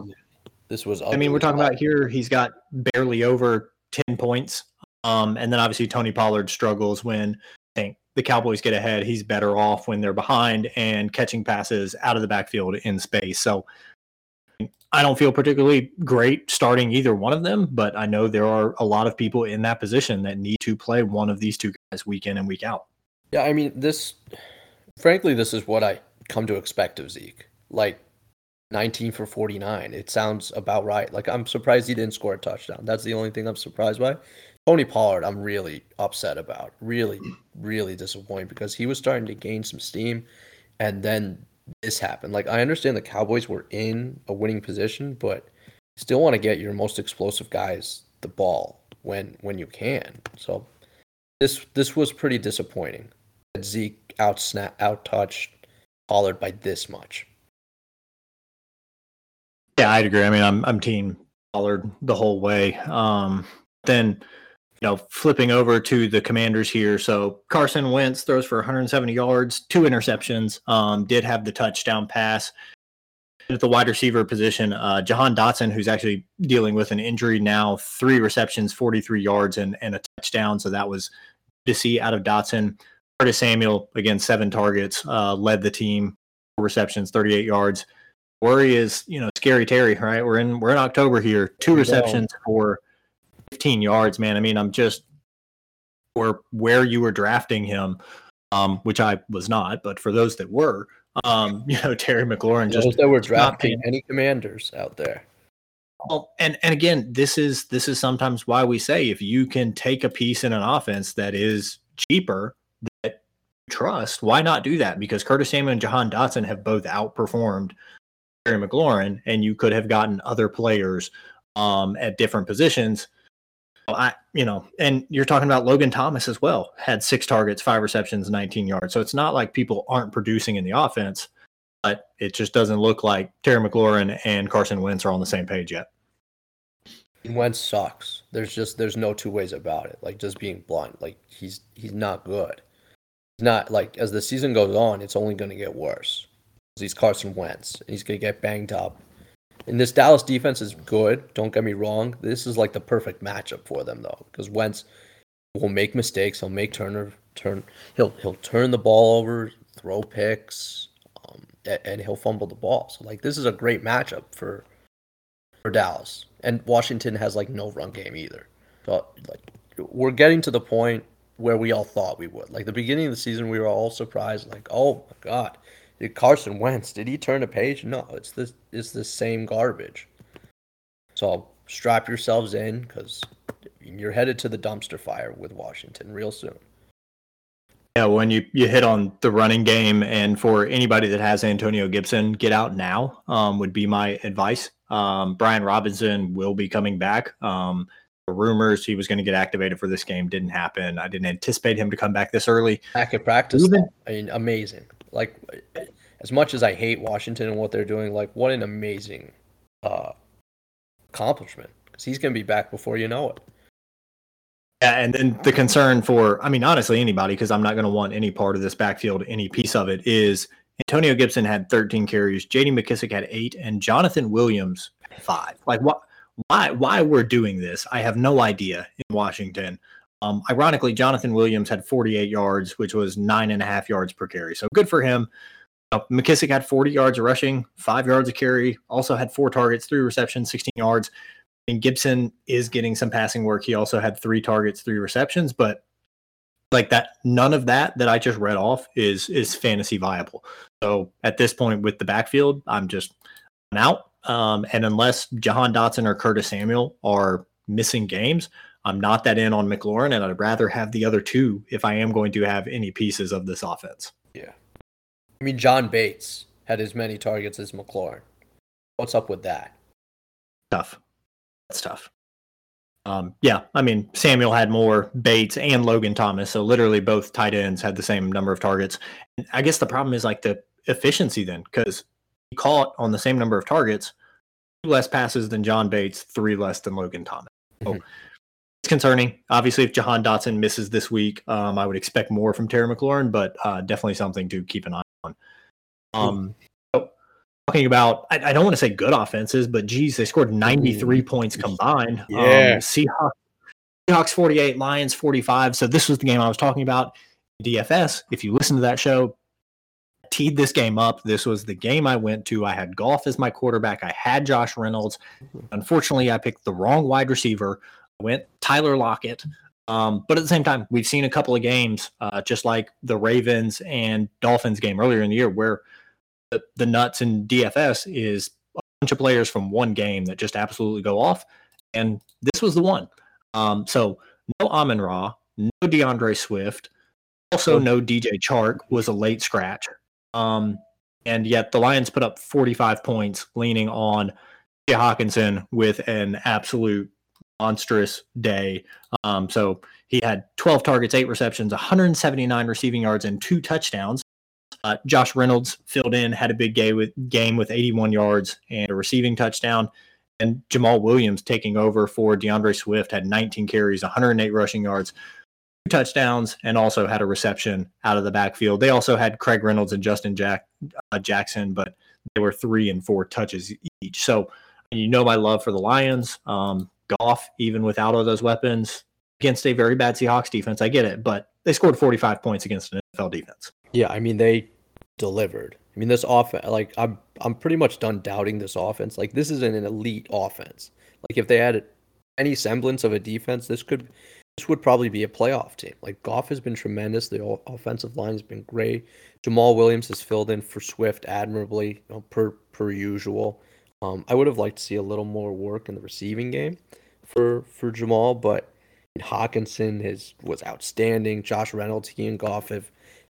This was. I mean, we're talking about here. He's got barely over 10 points. Um, and then obviously Tony Pollard struggles when think the Cowboys get ahead. He's better off when they're behind and catching passes out of the backfield in space. So I don't feel particularly great starting either one of them, but I know there are a lot of people in that position that need to play one of these two guys week in and week out. Yeah, I mean, this, frankly, this is what I come to expect of Zeke. Like 19 for 49. It sounds about right. Like, I'm surprised he didn't score a touchdown. That's the only thing I'm surprised by. Tony Pollard, I'm really upset about. Really, really disappointed because he was starting to gain some steam. And then this happened. Like I understand the Cowboys were in a winning position, but still want to get your most explosive guys the ball when when you can. So this this was pretty disappointing. That Zeke out snap out touched Pollard by this much. Yeah, I'd agree. I mean, I'm I'm team Pollard the whole way. Um, then you know, flipping over to the commanders here. So Carson Wentz throws for 170 yards, two interceptions, um, did have the touchdown pass. At the wide receiver position, uh, Jahan Dotson, who's actually dealing with an injury now, three receptions, 43 yards, and, and a touchdown. So that was to see out of Dotson. Curtis Samuel, again, seven targets, uh, led the team, receptions, 38 yards. Worry is, you know, scary Terry, right? We're in we're in October here. Two receptions for 15 yards, man. I mean, I'm just or where you were drafting him, um, which I was not, but for those that were, um, *laughs* you know, Terry McLaurin just those that were drafting any commanders out there. Well, and and again, this is this is sometimes why we say if you can take a piece in an offense that is cheaper that you trust, why not do that? Because Curtis Samuel and Jahan Dotson have both outperformed McLaurin, and you could have gotten other players um, at different positions I, you know, and you're talking about Logan Thomas as well, had six targets, five receptions, 19 yards. So it's not like people aren't producing in the offense, but it just doesn't look like Terry McLaurin and Carson Wentz are on the same page yet. Wentz sucks. There's just there's no two ways about it. Like just being blunt, like he's he's not good. He's not like as the season goes on, it's only going to get worse. He's Carson Wentz, and he's going to get banged up and this Dallas defense is good. Don't get me wrong. This is like the perfect matchup for them though, because Wentz will make mistakes. He'll make Turner turn. He'll he'll turn the ball over, throw picks, um, and he'll fumble the ball. So like this is a great matchup for for Dallas. And Washington has like no run game either. So like we're getting to the point where we all thought we would. Like the beginning of the season, we were all surprised. Like, oh my god, Carson Wentz, did he turn a page? No, it's this it's the same garbage. So strap yourselves in because you're headed to the dumpster fire with Washington real soon. Yeah, when you you hit on the running game, and for anybody that has Antonio Gibson, get out now um, would be my advice. Um, Brian Robinson will be coming back. Um, rumors he was going to get activated for this game didn't happen. I didn't anticipate him to come back this early. Back at practice, Even, I mean, amazing. Like as much as I hate Washington and what they're doing, like what an amazing uh, accomplishment because he's going to be back before you know it. Yeah, and then the concern for, I mean, honestly, anybody, because I'm not going to want any part of this backfield, any piece of it, is Antonio Gibson had 13 carries, J.D. McKissic had eight, and Jonathan Williams five. Like, what? Why? Why we're doing this? I have no idea. In Washington, um, ironically, Jonathan Williams had 48 yards, which was nine and a half yards per carry. So good for him. Uh, McKissic had 40 yards rushing, five yards of carry. Also had four targets, three receptions, 16 yards and Gibson is getting some passing work. He also had three targets, three receptions, but like that, none of that that I just read off is is fantasy viable. So at this point with the backfield, I'm just out. Um, and unless Jahan Dotson or Curtis Samuel are missing games, I'm not that in on McLaurin, and I'd rather have the other two if I am going to have any pieces of this offense. Yeah, I mean John Bates had as many targets as McLaurin. What's up with that? Tough that's tough. Um, yeah, I mean Samuel had more Bates and Logan Thomas, so literally both tight ends had the same number of targets. And I guess the problem is like the efficiency then, because he caught on the same number of targets, two less passes than John Bates, three less than Logan Thomas. So mm-hmm. Concerning. Obviously, if Jahan Dotson misses this week, um, I would expect more from Terry McLaurin, but uh, definitely something to keep an eye on. Um, talking about I, I, don't want to say good offenses, but geez, they scored 93 points combined. Yeah. Um, Seahawks, Seahawks 48, Lions 45. So this was the game I was talking about. DFS. If you listen to that show, teed this game up. This was the game I went to. I had Goff as my quarterback. I had Josh Reynolds. Unfortunately, I picked the wrong wide receiver. Went Tyler Lockett. Um, but at the same time, we've seen a couple of games, uh, just like the Ravens and Dolphins game earlier in the year, where the, the nuts in DFS is a bunch of players from one game that just absolutely go off. And this was the one. Um, so no Amon Ra, no D'Andre Swift, also no DJ Chark was a late scratch. Um, and yet the Lions put up 45 points leaning on Jay Hockenson with an absolute monstrous day. Um, so he had 12 targets, eight receptions, 179 receiving yards, and two touchdowns. Uh, Josh Reynolds filled in, had a big game with game with 81 yards and a receiving touchdown. And Jamaal Williams taking over for D'Andre Swift had 19 carries, 108 rushing yards, two touchdowns, and also had a reception out of the backfield. They also had Craig Reynolds and Justin Jack, uh, Jackson, but they were three and four touches each. So you know my love for the Lions. Um, Goff, even without all those weapons, against a very bad Seahawks defense. I get it, but they scored 45 points against an NFL defense. Yeah, I mean they delivered. I mean this offense, like I'm, I'm pretty much done doubting this offense. Like this is an elite offense. Like if they had any semblance of a defense, this could, this would probably be a playoff team. Like Goff has been tremendous. The offensive line has been great. Jamaal Williams has filled in for Swift admirably, you know, per per usual. Um, I would have liked to see a little more work in the receiving game for for Jamaal, but Hockenson has was outstanding. Josh Reynolds, he and Goff have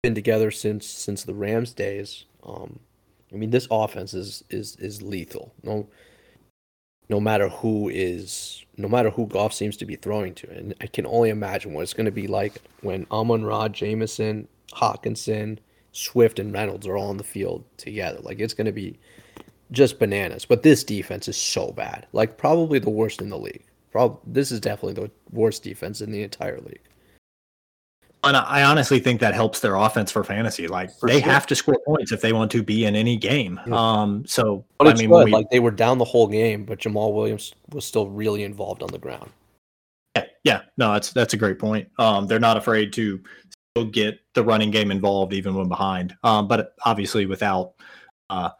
been together since since the Rams days. Um, I mean, this offense is is is lethal. No, no matter who is, no matter who Goff seems to be throwing to, and I can only imagine what it's going to be like when Amon-Ra, Jameson, Hockenson, Swift, and Reynolds are all on the field together. Like it's going to be just bananas. But this defense is so bad, like probably the worst in the league. Prob- this is definitely the worst defense in the entire league. And I honestly think that helps their offense for fantasy. Like for they sure. have to score points if they want to be in any game. Yeah. Um, so but I mean, we, like they were down the whole game, but Jamaal Williams was still really involved on the ground. Yeah, yeah, no, that's that's a great point. Um, they're not afraid to still get the running game involved even when behind. Um, but obviously without uh,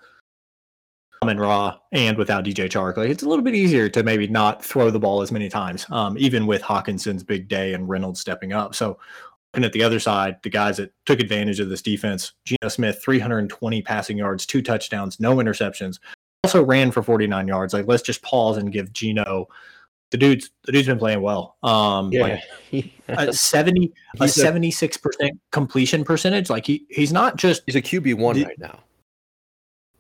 Amon Ra and without DJ Chark, like it's a little bit easier to maybe not throw the ball as many times, um, even with Hockenson's big day and Reynolds stepping up. So looking at the other side, the guys that took advantage of this defense, Geno Smith, 320 passing yards, two touchdowns, no interceptions. also ran for 49 yards. Like, let's just pause and give Geno. The dude's the dude's been playing well. Um, yeah, like *laughs* a 70 a 76 percent completion percentage. Like he he's not just he's a QB one right now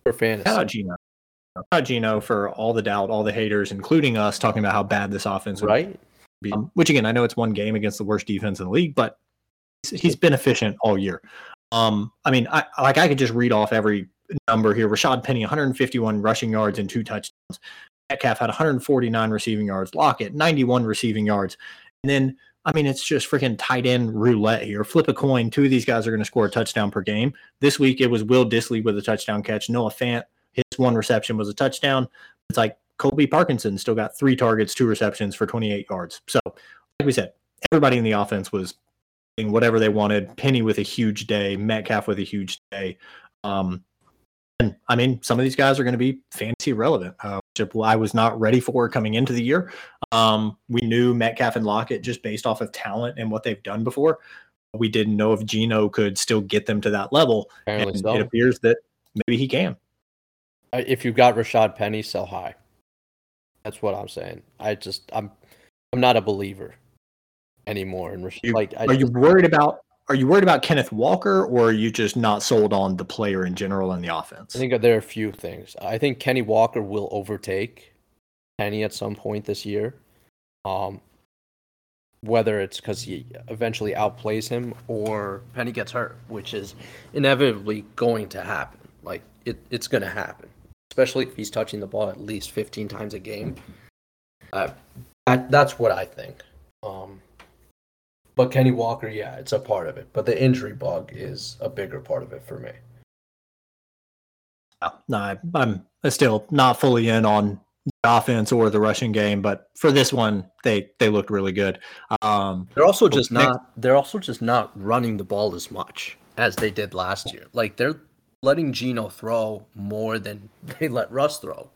for fantasy. Shout out Geno. Out Geno for all the doubt, all the haters, including us, talking about how bad this offense would right. be. Um, which again, I know it's one game against the worst defense in the league, but he's been efficient all year. Um, I mean, I like I could just read off every number here. Rashaad Penny, 151 rushing yards and two touchdowns. Metcalf had 149 receiving yards. Lockett, 91 receiving yards. And then, I mean, it's just freaking tight end roulette here. Flip a coin. Two of these guys are going to score a touchdown per game. This week, it was Will Dissly with a touchdown catch. Noah Fant, one reception was a touchdown. It's like Colby Parkinson still got three targets, two receptions for 28 yards. So, like we said, everybody in the offense was doing whatever they wanted. Penny with a huge day, Metcalf with a huge day. Um, and I mean, some of these guys are going to be fantasy relevant, uh, which I was not ready for coming into the year. Um, we knew Metcalf and Lockett just based off of talent and what they've done before. We didn't know if Geno could still get them to that level. and so. it appears that maybe he can. If you've got Rashaad Penny, sell high. That's what I'm saying. I just I'm I'm not a believer anymore. And you, like, I are just, you worried about? Are you worried about Kenneth Walker, or are you just not sold on the player in general and the offense? I think there are a few things. I think Kenny Walker will overtake Penny at some point this year. Um, whether it's because he eventually outplays him or Penny gets hurt, which is inevitably going to happen. Like it, it's going to happen, especially if he's touching the ball at least 15 times a game. Uh, that, that's what I think. Um, but Kenny Walker, yeah, it's a part of it. But the injury bug is a bigger part of it for me. No, I'm still not fully in on the offense or the rushing game, but for this one, they they looked really good. Um, they're also just not they're also just not running the ball as much as they did last year. Like they're letting Geno throw more than *laughs* they let Russ throw.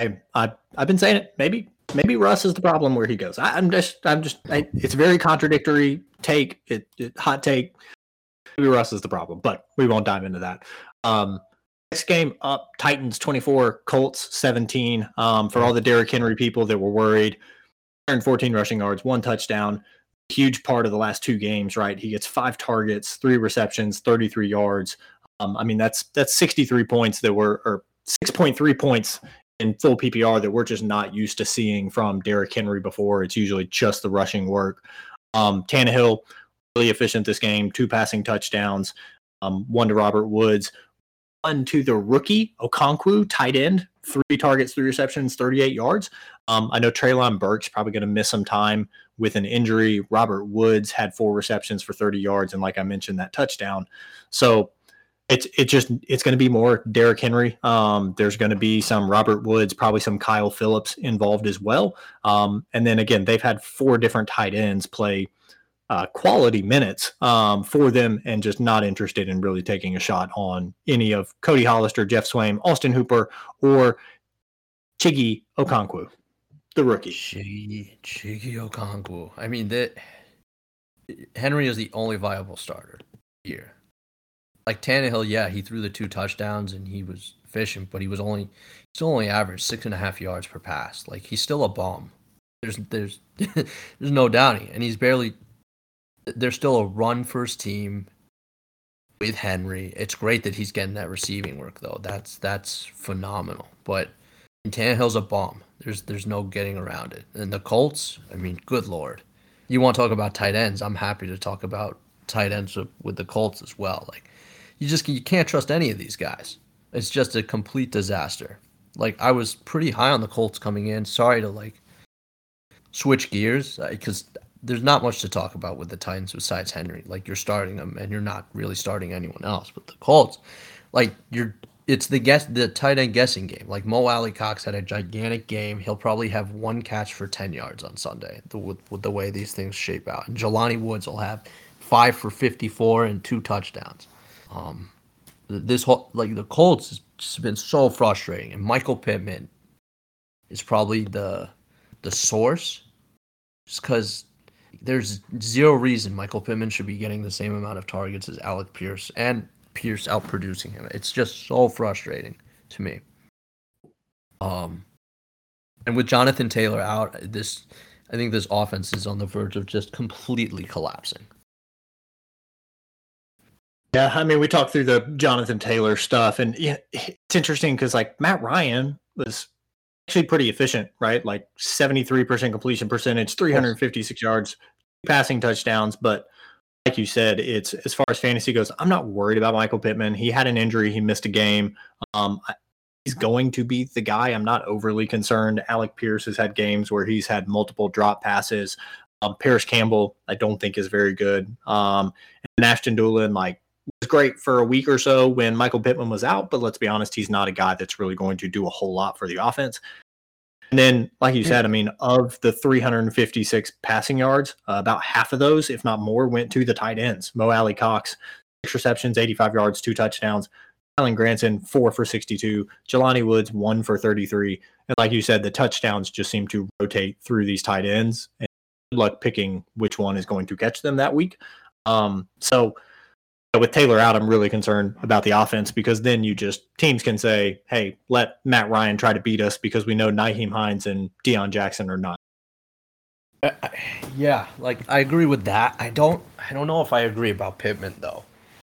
I, I I've been saying it. Maybe maybe Russ is the problem where he goes. I, am just, I'm just, I, it's very contradictory take, it, it, hot take. Maybe Russ is the problem, but we won't dive into that. Um, next game up, Titans 24, Colts 17. Um, for all the Derrick Henry people that were worried, 114 rushing yards, one touchdown. Huge part of the last two games, right? He gets five targets, three receptions, 33 yards. Um, I mean, that's that's 63 points that were, or 6.3 points in full PPR that we're just not used to seeing from Derrick Henry before. It's usually just the rushing work. Um, Tannehill really efficient this game, two passing touchdowns, um, one to Robert Woods, one to the rookie Okonkwo, tight end, three targets, three receptions, 38 yards. Um, I know Treylon Burke's probably going to miss some time with an injury. Robert Woods had four receptions for 30 yards, and like I mentioned, that touchdown. So it's it's just it's going to be more Derrick Henry. Um, there's going to be some Robert Woods, probably some Kyle Phillips involved as well. Um, and then again, they've had four different tight ends play uh, quality minutes um, for them, and just not interested in really taking a shot on any of Cody Hollister, Geoff Swaim, Austin Hooper, or Chiggy Okonkwo, the rookie. Chiggy Chiggy Okonkwo. I mean that Henry is the only viable starter here like Tannehill, yeah, he threw the two touchdowns and he was efficient, but he was only still only averaged six and a half yards per pass. Like he's still a bomb. There's there's *laughs* there's no doubting, and he's barely. There's still a run first team with Henry. It's great that he's getting that receiving work though. That's that's phenomenal. But Tannehill's a bomb. There's there's no getting around it. And the Colts, I mean, good lord. You want to talk about tight ends? I'm happy to talk about tight ends with, with the Colts as well. Like you just you can't trust any of these guys. It's just a complete disaster. Like I was pretty high on the Colts coming in. Sorry to like switch gears because uh, there's not much to talk about with the Titans besides Henry. Like you're starting them and you're not really starting anyone else. But the Colts, like you're it's the guess the tight end guessing game. Like Mo Alie-Cox had a gigantic game. He'll probably have one catch for ten yards on Sunday the, with, with the way these things shape out. And Jelani Woods will have five for fifty four and two touchdowns. Um, this whole like the Colts has just been so frustrating, and Michael Pittman is probably the the source, just because there's zero reason Michael Pittman should be getting the same amount of targets as Alec Pierce, and Pierce outproducing him. It's just so frustrating to me. Um, and with Jonathan Taylor out, this I think this offense is on the verge of just completely collapsing. Yeah, I mean, we talked through the Jonathan Taylor stuff, and it's interesting because like Matt Ryan was actually pretty efficient, right? Like seventy three percent completion percentage, three hundred fifty six yards, passing touchdowns. But like you said, it's as far as fantasy goes, I'm not worried about Michael Pittman. He had an injury, he missed a game. Um, he's going to be the guy. I'm not overly concerned. Alec Pierce has had games where he's had multiple drop passes. Um, Parris Campbell, I don't think is very good. Um, and Ashton Dulin, like was great for a week or so when Michael Pittman was out, but let's be honest, he's not a guy that's really going to do a whole lot for the offense. And then, like you said, I mean, of the 356 passing yards, uh, about half of those, if not more, went to the tight ends. Mo Alie-Cox, six receptions, 85 yards, two touchdowns. Alan Granson, four for 62. Jelani Woods, one for 33. And like you said, the touchdowns just seem to rotate through these tight ends. And good luck picking which one is going to catch them that week. Um, so, with Taylor out, I'm really concerned about the offense because then you just teams can say, "Hey, let Matt Ryan try to beat us because we know Nyheim Hines and Deon Jackson are not." Uh, yeah, like I agree with that. I don't. I don't know if I agree about Pittman though.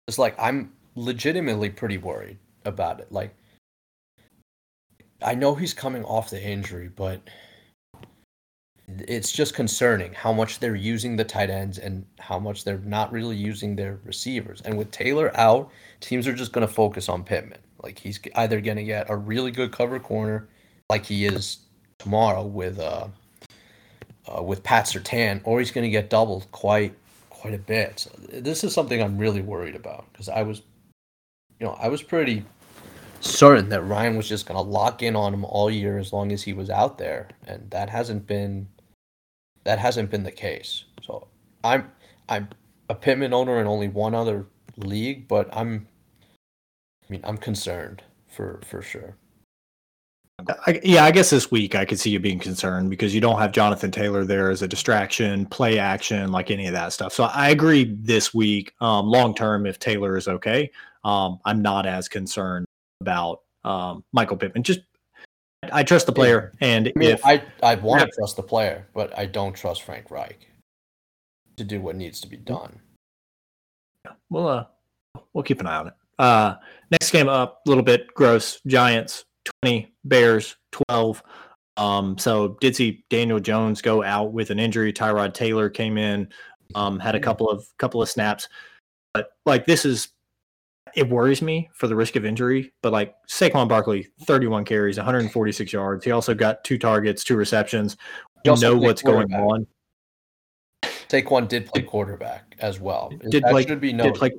It's like I'm legitimately pretty worried about it. Like I know he's coming off the injury, but it's just concerning how much they're using the tight ends and how much they're not really using their receivers. And with Taylor out, teams are just going to focus on Pittman. Like he's either going to get a really good cover corner, like he is tomorrow with uh, uh with Pat Surtain, or he's going to get doubled quite quite a bit. So this is something I'm really worried about because I was, you know, I was pretty certain that Ryan was just going to lock in on him all year as long as he was out there, and that hasn't been that hasn't been the case. So I'm I'm a Pittman owner in only one other league, but I'm I mean I'm concerned for for sure. I, yeah, I guess this week I could see you being concerned because you don't have Jonathan Taylor there as a distraction, play action, like any of that stuff. So I agree this week. Um, long term, if Taylor is okay, um, I'm not as concerned about um, Michael Pittman. Just I trust the player, and I mean, if I I want to trust the player, but I don't trust Frank Reich to do what needs to be done. We'll uh, we'll keep an eye on it. Uh, next game up, a little bit gross. Giants twenty, Bears twelve. Um, so did see Daniel Jones go out with an injury. Tyrod Taylor came in, um, had a couple of couple of snaps, but like this is it worries me for the risk of injury, but like Saquon Barkley, 31 carries, 146 yards. He also got two targets, two receptions. You know what's going on. Saquon did play quarterback as well. Did that play, should be noted. Did play,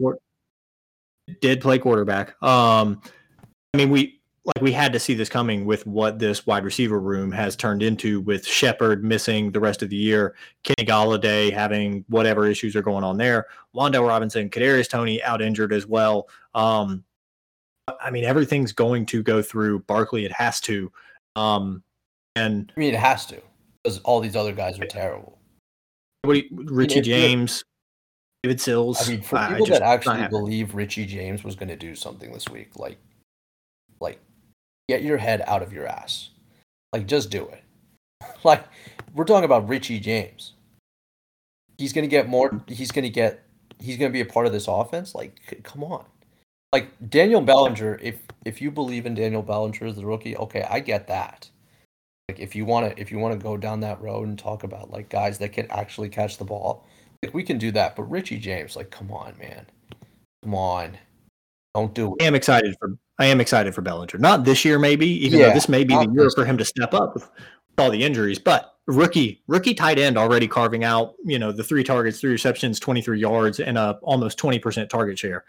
did play quarterback. Um, I mean, we like we had to see this coming with what this wide receiver room has turned into with Shepard missing the rest of the year, Kenny Golladay having whatever issues are going on there, Wan'Dale Robinson, Kadarius Toney out injured as well. Um, I mean, everything's going to go through Barkley. It has to. Um, and I mean, it has to because all these other guys are terrible. What you, Richie I mean, James, David Sills. I mean, for people that actually believe Richie James was going to do something this week, like, like get your head out of your ass. Like, just do it. *laughs* Like, we're talking about Richie James. He's gonna get more. He's gonna get. He's gonna be a part of this offense. Like, come on. Like Daniel Bellinger. If if you believe in Daniel Bellinger as the rookie, okay, I get that. Like, if you want to, if you want to go down that road and talk about like guys that can actually catch the ball, like we can do that. But Richie James, like, come on, man, come on, don't do it. I am excited for I am excited for Bellinger. Not this year, maybe, even yeah, though this may be the year for him to step up with all the injuries. But rookie, rookie tight end already carving out, you know, the three targets, three receptions, 23 yards, and a almost 20% target share.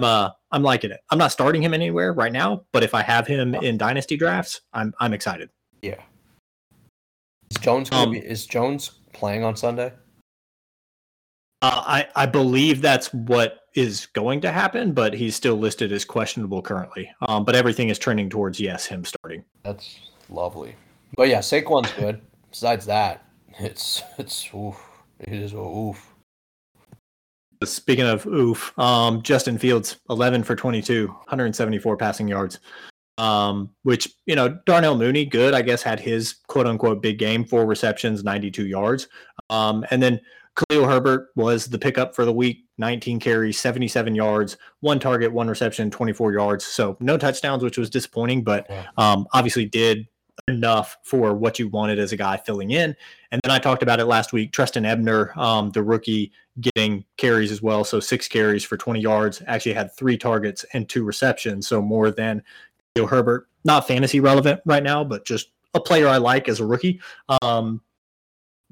Uh, I'm liking it. I'm not starting him anywhere right now, but if I have him in dynasty drafts, I'm I'm excited. Yeah. Is Jones um, be, is Jones playing on Sunday? Uh, I I believe that's what is going to happen, but he's still listed as questionable currently. Um, but everything is trending towards yes, him starting. That's lovely. But yeah, Saquon's good. Besides that, *laughs* it's it's oof. It is oof. Speaking of oof, um, Justin Fields, 11 for 22, 174 passing yards. um, which you know Darnell Mooney, good, I guess, had his quote unquote big game, four receptions, 92 yards, um, and then Khalil Herbert was the pickup for the week, 19 carries, 77 yards, one target, one reception, 24 yards. So no touchdowns, which was disappointing, but um, obviously did enough for what you wanted as a guy filling in. And then I talked about it last week. Trestan Ebner, um, the rookie, getting carries as well. So six carries for 20 yards, actually had three targets and two receptions. So more than Joe Herbert. Not fantasy relevant right now, but just a player I like as a rookie. Um,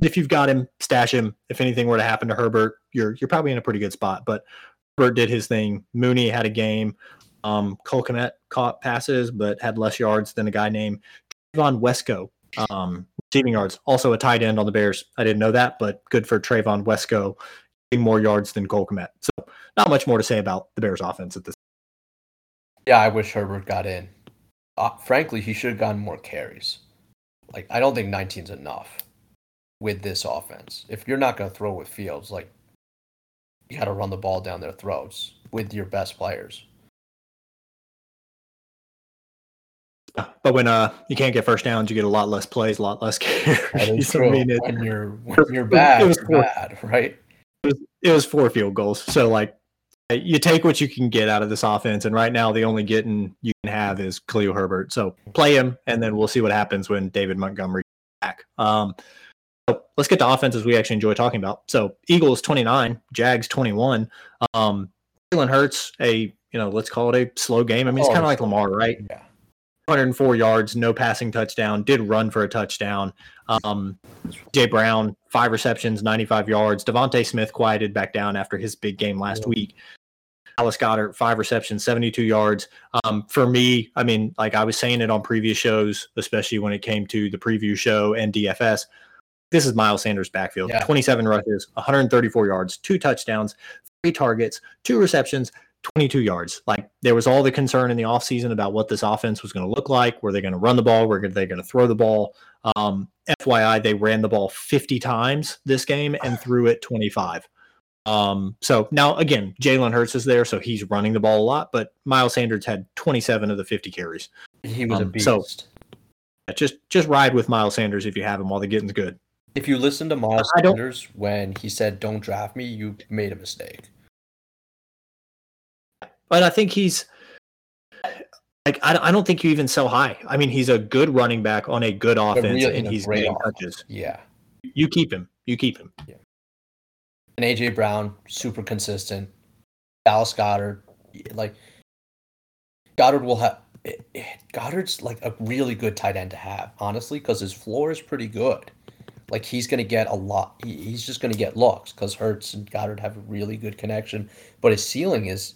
if you've got him, stash him. If anything were to happen to Herbert, you're you're probably in a pretty good spot. But Herbert did his thing. Mooney had a game. Um, Cole caught passes, but had less yards than a guy named Trevon Wesco. Um, receiving yards, also a tight end on the Bears. I didn't know that, but good for Trevon Wesco, getting more yards than Cole. So not much more to say about the Bears offense at this. Yeah, I wish Herbert got in. Uh, frankly, he should have gotten more carries. Like I don't think 19's enough with this offense. If you're not going to throw with Fields, like you got to run the ball down their throats with your best players. But when uh you can't get first downs, you get a lot less plays, a lot less *laughs* carries. I mean, it, when you're when you're bad, it was four- bad, right? it was four field goals. So like you take what you can get out of this offense, and right now the only getting you can have is Khalil Herbert. So play him, and then we'll see what happens when David Montgomery back. Um, so let's get to offenses we actually enjoy talking about. So Eagles twenty nine, Jags twenty one. Um, Jalen Hurts a you know let's call it a slow game. I mean it's Oh, kind of like. Lamar, right? Yeah. 104 yards, no passing touchdown, did run for a touchdown. Um, Jay Brown, five receptions, 95 yards. DeVonta Smith quieted back down after his big game last Yeah. week. Dallas Goedert, five receptions, 72 yards. Um, for me, I mean, like I was saying it on previous shows, especially when it came to the preview show and DFS. This is Miles Sanders' backfield. Yeah. 27 rushes, 134 yards, two touchdowns, three targets, two receptions, 22 yards. Like there was all the concern in the offseason about what this offense was going to look like. Were they going to run the ball? Were they going to throw the ball? Um, FYI, they ran the ball 50 times this game and *sighs* threw it 25. Um, so now again, Jalen Hurts is there, so he's running the ball a lot, but Miles Sanders had 27 of the 50 carries. He was a Um, beast. so- Just just ride with Miles Sanders if you have him while the getting's good. If you listen to Miles Sanders when he said "Don't draft me," you made a mistake. But I think he's like I, I don't think you even sell high. I mean, he's a good running back on a good offense, real- in and he's getting offense. touches. Yeah. You keep him. You keep him. Yeah. And AJ Brown, super consistent. Dallas Goedert, like Goedert will have eh, eh, Goedert's like a really good tight end to have, honestly, because his floor is pretty good. Like he's gonna get a lot. He's just gonna get looks because Hurts and Goedert have a really good connection, but his ceiling is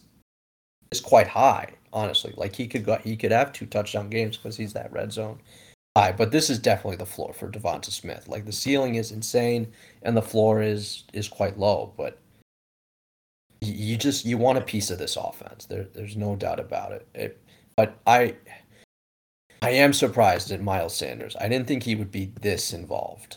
is quite high. Honestly, like he could go, he could have two touchdown games because he's that red zone. High, but this is definitely the floor for DeVonta Smith. Like the ceiling is insane, and the floor is is quite low. But you, you just you want a piece of this offense. There, there's no doubt about it. it. But I, I am surprised at Miles Sanders. I didn't think he would be this involved.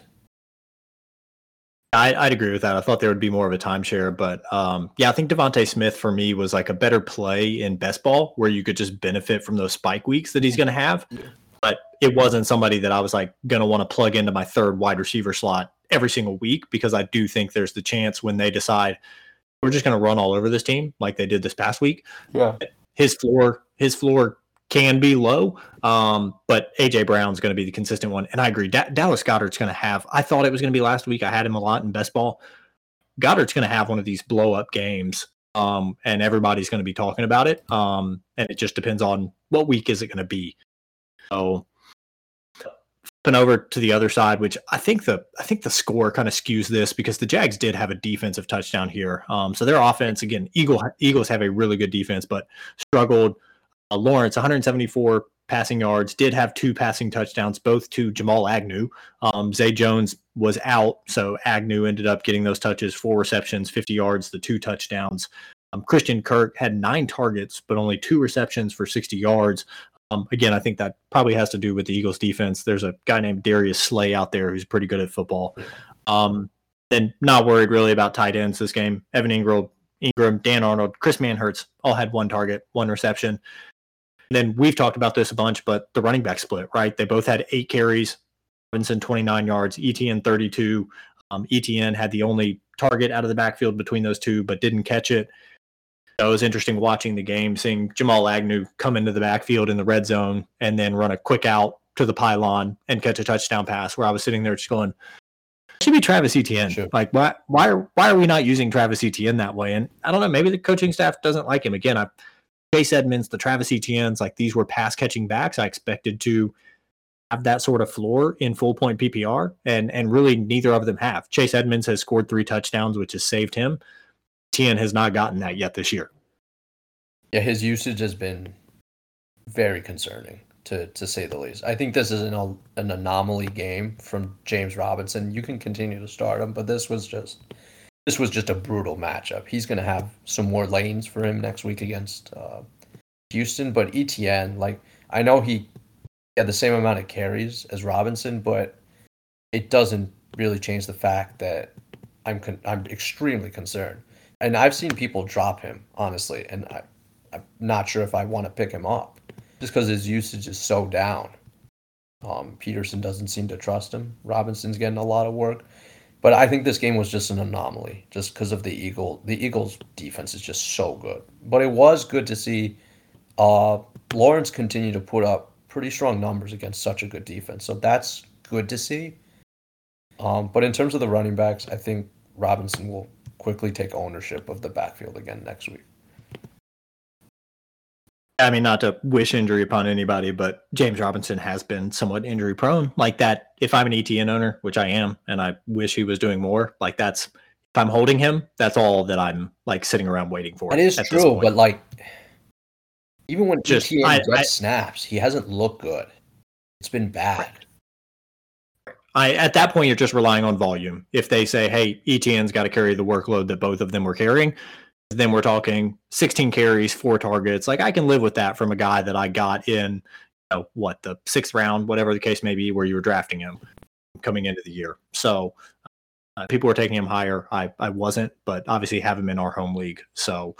I, I'd agree with that. I thought there would be more of a timeshare, but um, yeah, I think DeVonta Smith for me was like a better play in best ball where you could just benefit from those spike weeks that he's going to have. But it wasn't somebody that I was like going to want to plug into my third wide receiver slot every single week because I do think there's the chance when they decide we're just going to run all over this team like they did this past week. Yeah. His floor, his floor can be low, um, but AJ Brown's going to be the consistent one. And I agree, da- Dallas Goedert's going to have. I thought it was going to be last week. I had him a lot in best ball. Goedert's going to have one of these blow up games, um, and everybody's going to be talking about it. Um, and it just depends on what week is it going to be. So, flipping over to the other side, which I think the I think the score kind of skews this because the Jags did have a defensive touchdown here. Um, so their offense again, Eagle Eagles have a really good defense, but struggled. Uh, Lawrence 174 passing yards, did have two passing touchdowns, both to Jamal Agnew. Um, Zay Jones was out, so Agnew ended up getting those touches, four receptions, 50 yards, the two touchdowns. Um, Christian Kirk had nine targets, but only two receptions for 60 yards. Um, again, I think that probably has to do with the Eagles defense. There's a guy named Darius Slay out there who's pretty good at football. Um, and not worried really about tight ends this game. Evan Engram, Engram, Dan Arnold, Chris Manhertz all had one target, one reception. Then we've talked about this a bunch, but the running back split, right? They both had eight carries. Robinson 29 yards, Etienne 32. Um, Etienne had the only target out of the backfield between those two, but didn't catch it. So it was interesting watching the game, seeing Jamal Agnew come into the backfield in the red zone and then run a quick out to the pylon and catch a touchdown pass. Where I was sitting there just going, should be Travis Etienne. Sure. Like why why are why are we not using Travis Etienne that way? And I don't know, maybe the coaching staff doesn't like him. Again, I Chase Edmonds, the Travis Etienne's, like these were pass catching backs. I expected to have that sort of floor in full point PPR, and and really neither of them have. Chase Edmonds has scored three touchdowns, which has saved him. Etienne has not gotten that yet this year. Yeah, his usage has been very concerning to to say the least. I think this is an an anomaly game from James Robinson. You can continue to start him, but this was just this was just a brutal matchup. He's going to have some more lanes for him next week against uh, Houston, but Etienne, like I know he had the same amount of carries as Robinson, but it doesn't really change the fact that I'm con- I'm extremely concerned. And I've seen people drop him honestly, and I, I'm not sure if I want to pick him up just because his usage is so down. Um, Pederson doesn't seem to trust him. Robinson's getting a lot of work, but I think this game was just an anomaly, just because of the Eagle. The Eagles' defense is just so good. But it was good to see uh, Lawrence continue to put up pretty strong numbers against such a good defense. So that's good to see. Um, but in terms of the running backs, I think Robinson will quickly take ownership of the backfield again next week. I mean, not to wish injury upon anybody, but James Robinson has been somewhat injury prone. Like that, if I'm an Etienne owner, which I am, and I wish he was doing more, like that's if I'm holding him, that's all that I'm like sitting around waiting for. It is true, but like even when just Etienne I, I, snaps, he hasn't looked good. It's been bad. I at that point you're just relying on volume. If they say, "Hey, Etienne's got to carry the workload that both of them were carrying," then we're talking 16 carries, four targets. Like I can live with that from a guy that I got in, you know, what the sixth round, whatever the case may be, where you were drafting him coming into the year. So uh, people were taking him higher. I I wasn't, but obviously have him in our home league. So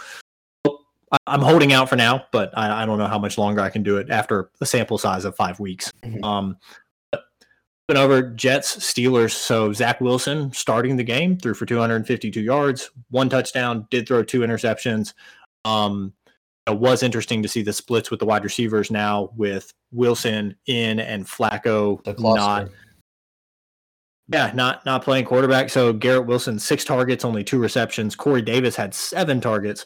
I'm holding out for now, but I, I, don't know how much longer I can do it after a sample size of five weeks. Mm-hmm. Um, over Jets Steelers. So Zach Wilson starting the game threw for 252 yards, one touchdown, did throw two interceptions. Um, it was interesting to see the splits with the wide receivers now with Wilson in and Flacco not. Yeah, not not playing quarterback. So Garrett Wilson six targets, only two receptions. Corey Davis had seven targets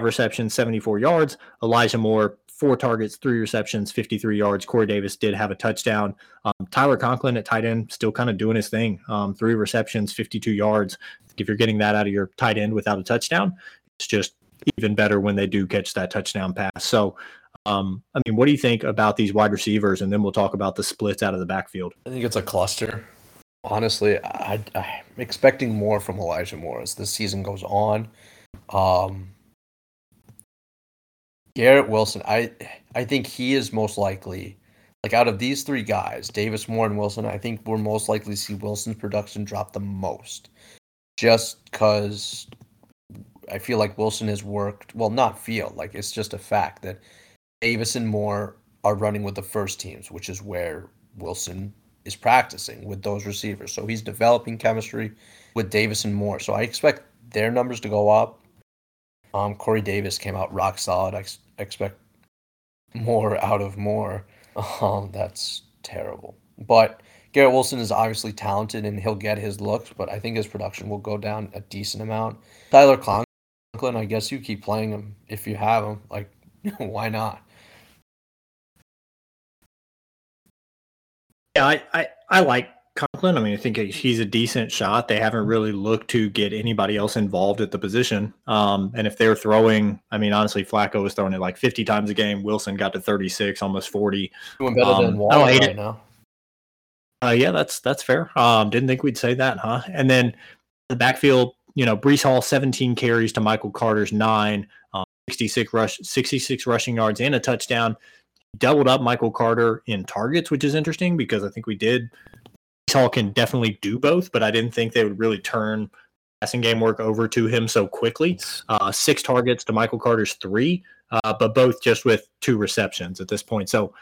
receptions, 74 yards. Elijah Moore, four targets, three receptions, 53 yards. Corey Davis did have a touchdown. Um, Tyler Conklin at tight end, still kind of doing his thing. Um, three receptions, 52 yards. If you're getting that out of your tight end without a touchdown, it's just even better when they do catch that touchdown pass. So, um, I mean, what do you think about these wide receivers? And then we'll talk about the splits out of the backfield. I think it's a cluster. Honestly, I, am expecting more from Elijah Moore as the season goes on. Um, Garrett Wilson, I I think he is most likely like out of these three guys, Davis, Moore, and Wilson. I think we're most likely to see Wilson's production drop the most, just because I feel like Wilson has worked. Well, not feel like it's just a fact that Davis and Moore are running with the first teams, which is where Wilson is practicing with those receivers. So he's developing chemistry with Davis and Moore. So I expect their numbers to go up. Um, Corey Davis came out rock solid. I expect more out of more. Um, that's terrible. But Garrett Wilson is obviously talented and he'll get his looks, but I think his production will go down a decent amount. Tyler Conklin, I guess you keep playing him if you have him. Like, *laughs* why not? Yeah, I, I, I like I mean, I think he's a decent shot. They haven't really looked to get anybody else involved at the position. Um, and if they're throwing, I mean, honestly, Flacco was throwing it like 50 times a game. Wilson got to 36, almost 40. Doing better um, than Waller I don't hate right it. now. Uh, yeah, that's that's fair. Um, didn't think we'd say that, huh? And then the backfield, you know, Breece Hall 17 carries to Michael Carter's nine, um, 66 rush, 66 rushing yards and a touchdown. Doubled up Michael Carter in targets, which is interesting because I think we did Hall can definitely do both, but I didn't think they would really turn passing game work over to him so quickly. Uh, six targets to Michael Carter's three. uh, but both just with two receptions at this point. So,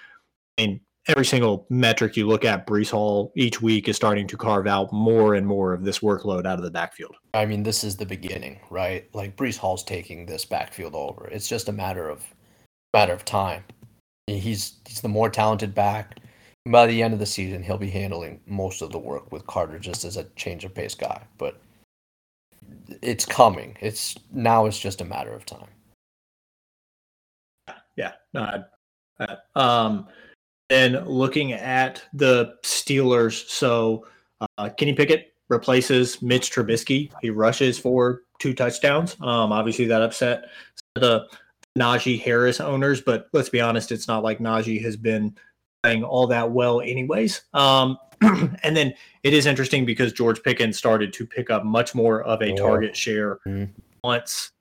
I mean, every single metric you look at, Breece Hall each week is starting to carve out more and more of this workload out of the backfield. I mean, this is the beginning, right? Like Breece Hall's taking this backfield over. It's just a matter of matter of time. He's he's the more talented back. By the end of the season, he'll be handling most of the work with Carter just as a change of pace guy. But it's coming. It's now. It's just a matter of time. Yeah. No. I, um. And looking at the Steelers, so uh, Kenny Pickett replaces Mitch Trubisky. He rushes for two touchdowns. Um, obviously that upset the Najee Harris owners, but let's be honest, it's not like Najee has been playing all that well, anyways. Um, *clears throat* and then it is interesting because George Pickens started to pick up much more of a target share mm-hmm. once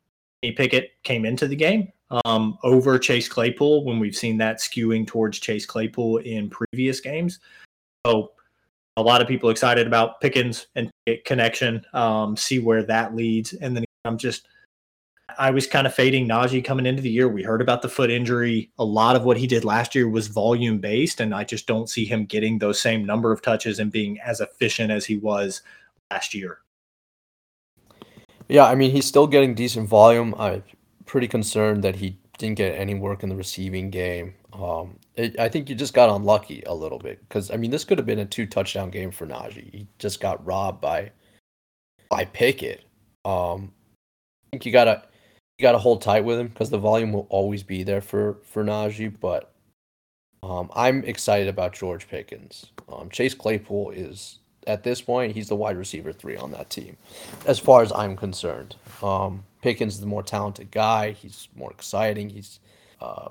Pickett came into the game um, over Chase Claypool when we've seen that skewing towards Chase Claypool in previous games. So a lot of people excited about Pickens and connection, um, see where that leads. And then I'm just, I was kind of fading Najee coming into the year. We heard about the foot injury. A lot of what he did last year was volume based, and I just don't see him getting those same number of touches and being as efficient as he was last year. Yeah, I mean, he's still getting decent volume. I'm pretty concerned that he didn't get any work in the receiving game. Um, it, I think you just got unlucky a little bit because I mean, this could have been a two touchdown game for Najee. He just got robbed by by Pickett. Um, I think you gotta you gotta hold tight with him because the volume will always be there for for Najee. But um, I'm excited about George Pickens. Um, Chase Claypool is at this point, he's the wide receiver three on that team, as far as I'm concerned. Um, Pickens is the more talented guy. He's more exciting. He's uh,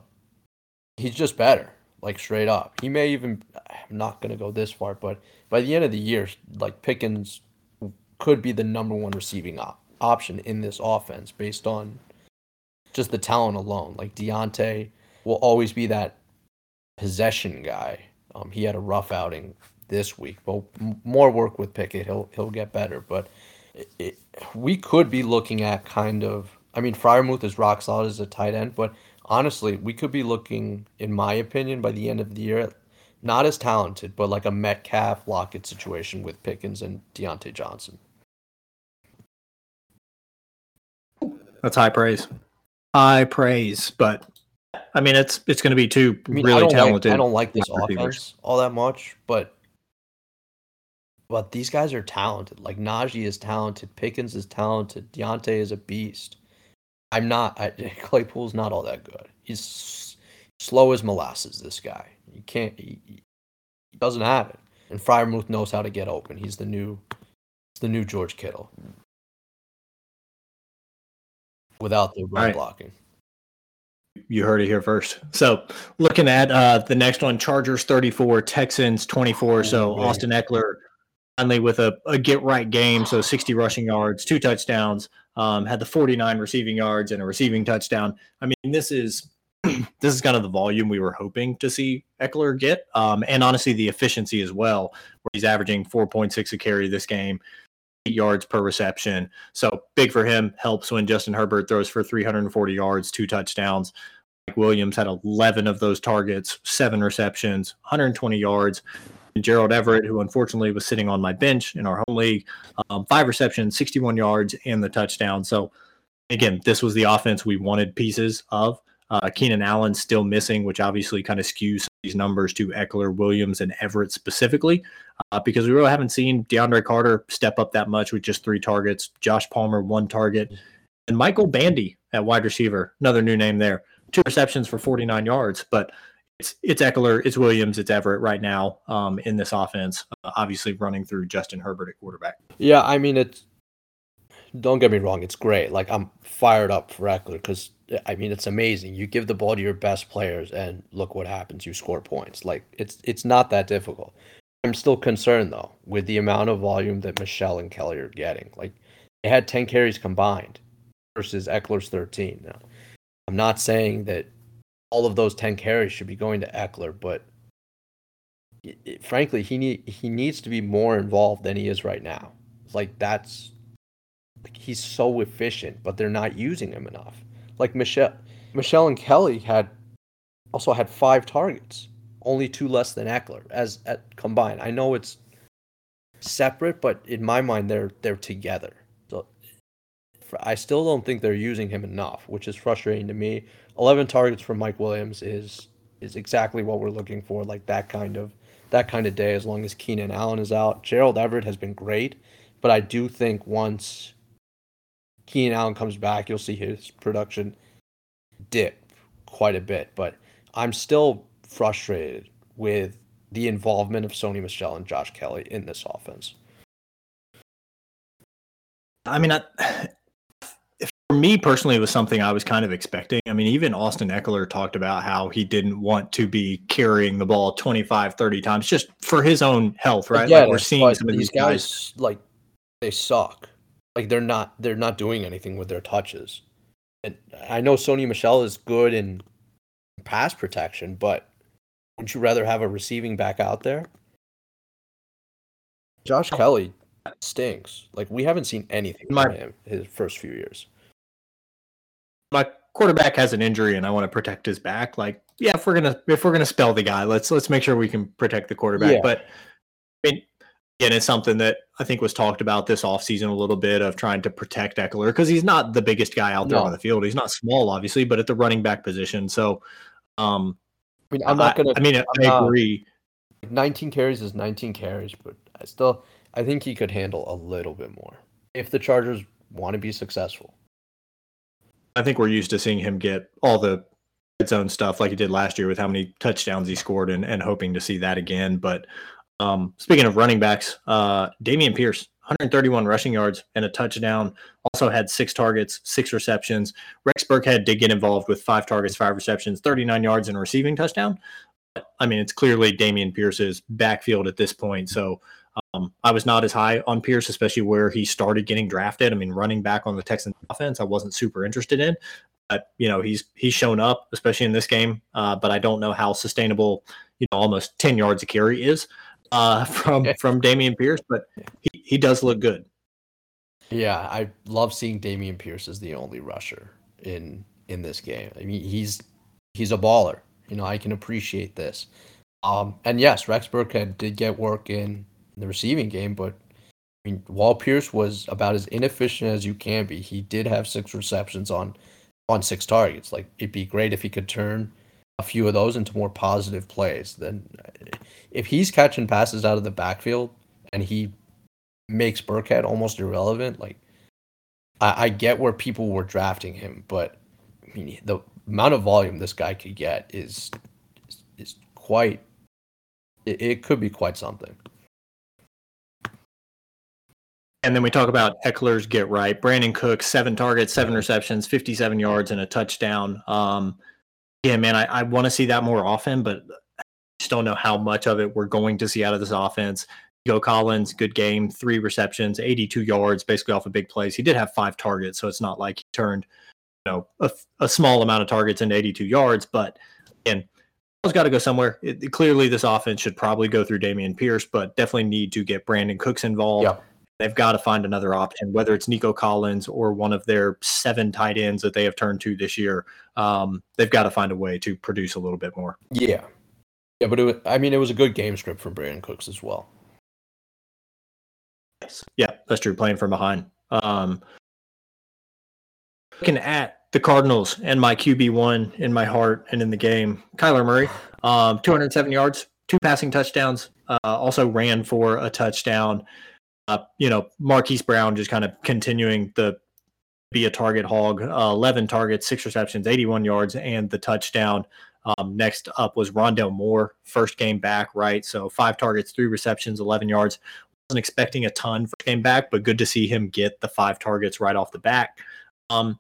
he's just better, like straight up. He may even. I'm not gonna go this far, but by the end of the year, like Pickens could be the number one receiving op- option in this offense based on just the talent alone. Like Diontae will always be that possession guy. Um, he had a rough outing this week. But more work with Pickett, he'll he'll get better. But it, it, we could be looking at kind of. I mean, Freiermuth is rock solid as a tight end, but honestly, we could be looking, in my opinion, by the end of the year, not as talented, but like a Metcalf Lockett situation with Pickens and Diontae Johnson. That's high praise. High praise, but I mean, it's it's going to be two I mean, really I talented. Like, I don't like this offense all that much, but but these guys are talented. Like Najee is talented, Pickens is talented, Diontae is a beast. I'm not. I, *laughs* Claypool's not all that good. He's slow as molasses. This guy, you can't. He, he doesn't have it. And Freiermuth knows how to get open. He's the new, he's the new George Kittle. Without the run right. blocking. You heard it here first. So, looking at uh, the next one, Chargers 34, Texans 24. So, Austin Ekeler finally with a, a get right game. So 60 rushing yards, two touchdowns, um, had the 49 receiving yards and a receiving touchdown. I mean, this is *clears throat* this is kind of the volume we were hoping to see Eckler get, um, and honestly, the efficiency as well, where he's averaging 4.6 a carry this game, yards per reception. So big for him. Helps when Justin Herbert throws for 340 yards, two touchdowns. Mike Williams had 11 of those targets, seven receptions, 120 yards. Gerald Everett, who unfortunately was sitting on my bench in our home league, um, five receptions, 61 yards, and the touchdown. So, again, this was the offense we wanted pieces of. Uh, Keenan Allen still missing, which obviously kind of skews these numbers to Ekeler, Williams, and Everett specifically, uh, because we really haven't seen DeAndre Carter step up that much with just three targets. Josh Palmer, one target, and Michael Bandy at wide receiver, another new name there, two receptions for 49 yards. But it's it's Ekeler, it's Williams, it's Everett right now um, in this offense. Uh, obviously, running through Justin Herbert at quarterback. Yeah, I mean it's. Don't get me wrong, it's great. Like I'm fired up for Ekeler because I mean it's amazing. You give the ball to your best players, and look what happens. You score points. Like it's it's not that difficult. I'm still concerned though with the amount of volume that Michel and Kelley are getting. Like they had 10 carries combined versus Ekeler's 13. Now, I'm not saying that all of those 10 carries should be going to Eckler, but it, it, frankly, he need he needs to be more involved than he is right now. Like that's like he's so efficient, but they're not using him enough. Like Michel, Michel and Kelley had also had five targets, only two less than Ekeler as at combined. I know it's separate, but in my mind they're they're together. So I still don't think they're using him enough, which is frustrating to me. Eleven targets from Mike Williams is is exactly what we're looking for, like that kind of that kind of day. As long as Keenan Allen is out, Gerald Everett has been great, but I do think once Keenan Allen comes back, you'll see his production dip quite a bit. But I'm still frustrated with the involvement of Sony Michel and Josh Kelley in this offense. I mean, I, for me personally, it was something I was kind of expecting. I mean, even Austin Ekeler talked about how he didn't want to be carrying the ball 25, 30 times just for his own health, right? Yeah, like we're seeing some of these guys, guys like they suck. Like they're not they're not doing anything with their touches. And I know Sony Michel is good in pass protection, but would you rather have a receiving back out there? Josh oh. Kelley stinks. Like we haven't seen anything my, from him his first few years. My quarterback has an injury and I want to protect his back. Like, yeah, if we're gonna if we're gonna spell the guy, let's let's make sure we can protect the quarterback. Yeah. But I mean, again, it's something that I think was talked about this offseason a little bit of trying to protect Ekeler because he's not the biggest guy out there no. on the field. He's not small, obviously, but at the running back position. So um I mean, I'm not gonna. I, I mean, I'm I agree. Not, 19 carries is 19 carries, but I still, I think he could handle a little bit more if the Chargers want to be successful. I think we're used to seeing him get all the its own stuff like he did last year with how many touchdowns he scored and, and hoping to see that again. But um, speaking of running backs, uh, Dameon Pierce, 131 rushing yards and a touchdown. Also had six targets, six receptions. Rex Burkhead did get involved with five targets, five receptions, 39 yards, and a receiving touchdown. I mean, it's clearly Dameon Pierce's backfield at this point. So um, I was not as high on Pierce, especially where he started getting drafted. I mean, running back on the Texans offense, I wasn't super interested in. But you know, he's he's shown up, especially in this game. Uh, but I don't know how sustainable, you know, almost 10 yards a carry is uh, *laughs* from from Dameon Pierce, but he, he does look good. Yeah, I love seeing Dameon Pierce as the only rusher in in this game. I mean, he's he's a baller. You know, I can appreciate this. Um, and yes, Rex Burkhead did get work in the receiving game, but I mean, Wall Pierce was about as inefficient as you can be. He did have six receptions on on six targets. Like it'd be great if he could turn a few of those into more positive plays. Then, if he's catching passes out of the backfield and he makes Burkhead almost irrelevant, like I, I get where people were drafting him, but I mean the amount of volume this guy could get is is, is quite. It, it could be quite something. And then we talk about Eckler's get right. Brandin Cook, seven targets, seven receptions, 57 yards, and a touchdown. Um, yeah, man, I, I want to see that more often, but I just don't know how much of it we're going to see out of this offense. Go Collins, good game, three receptions, 82 yards, basically off of big plays. He did have five targets, so it's not like he turned, you know, a, a small amount of targets into 82 yards. But again, has got to go somewhere. It, clearly, this offense should probably go through Dameon Pierce, but definitely need to get Brandin Cooks involved. Yeah. They've got to find another option, whether it's Nico Collins or one of their seven tight ends that they have turned to this year. Um, they've got to find a way to produce a little bit more. Yeah, yeah, but it was, I mean, it was a good game script from Brandin Cooks as well. Yes, yeah, that's true. Playing from behind. Um, looking at the Cardinals and my QB one in my heart and in the game, Kyler Murray, um, 207 yards, two passing touchdowns. Uh, also ran for a touchdown uh, you know, Marquise Brown just kind of continuing the be a target hog. Uh, 11 targets, six receptions, 81 yards, and the touchdown. Um, next up was Rondale Moore, first game back, right? So five targets, three receptions, 11 yards. Wasn't expecting a ton for game back, but good to see him get the five targets right off the back. Um,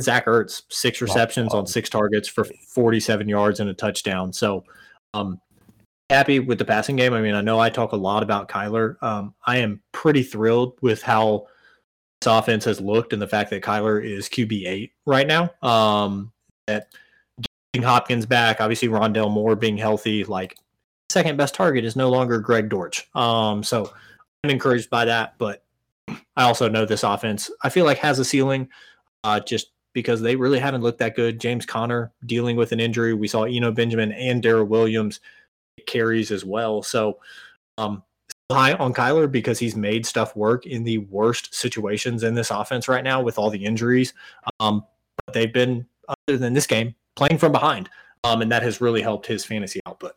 Zach Ertz, six receptions on six targets for 47 yards and a touchdown. So um, happy with the passing game. I mean, I know I talk a lot about Kyler. Um, I am pretty thrilled with how this offense has looked and the fact that Kyler is QB eight right now. Um, that getting Hopkins back, obviously Rondale Moore being healthy, like second best target is no longer Greg Dortch. Um, so I'm encouraged by that, but I also know this offense I feel like has a ceiling. Uh, just because they really haven't looked that good. James Conner dealing with an injury. We saw Eno Benjamin and Darrel Williams carries as well. So um, high on Kyler because he's made stuff work in the worst situations in this offense right now with all the injuries. Um, but they've been, other than this game, playing from behind. Um, and that has really helped his fantasy output.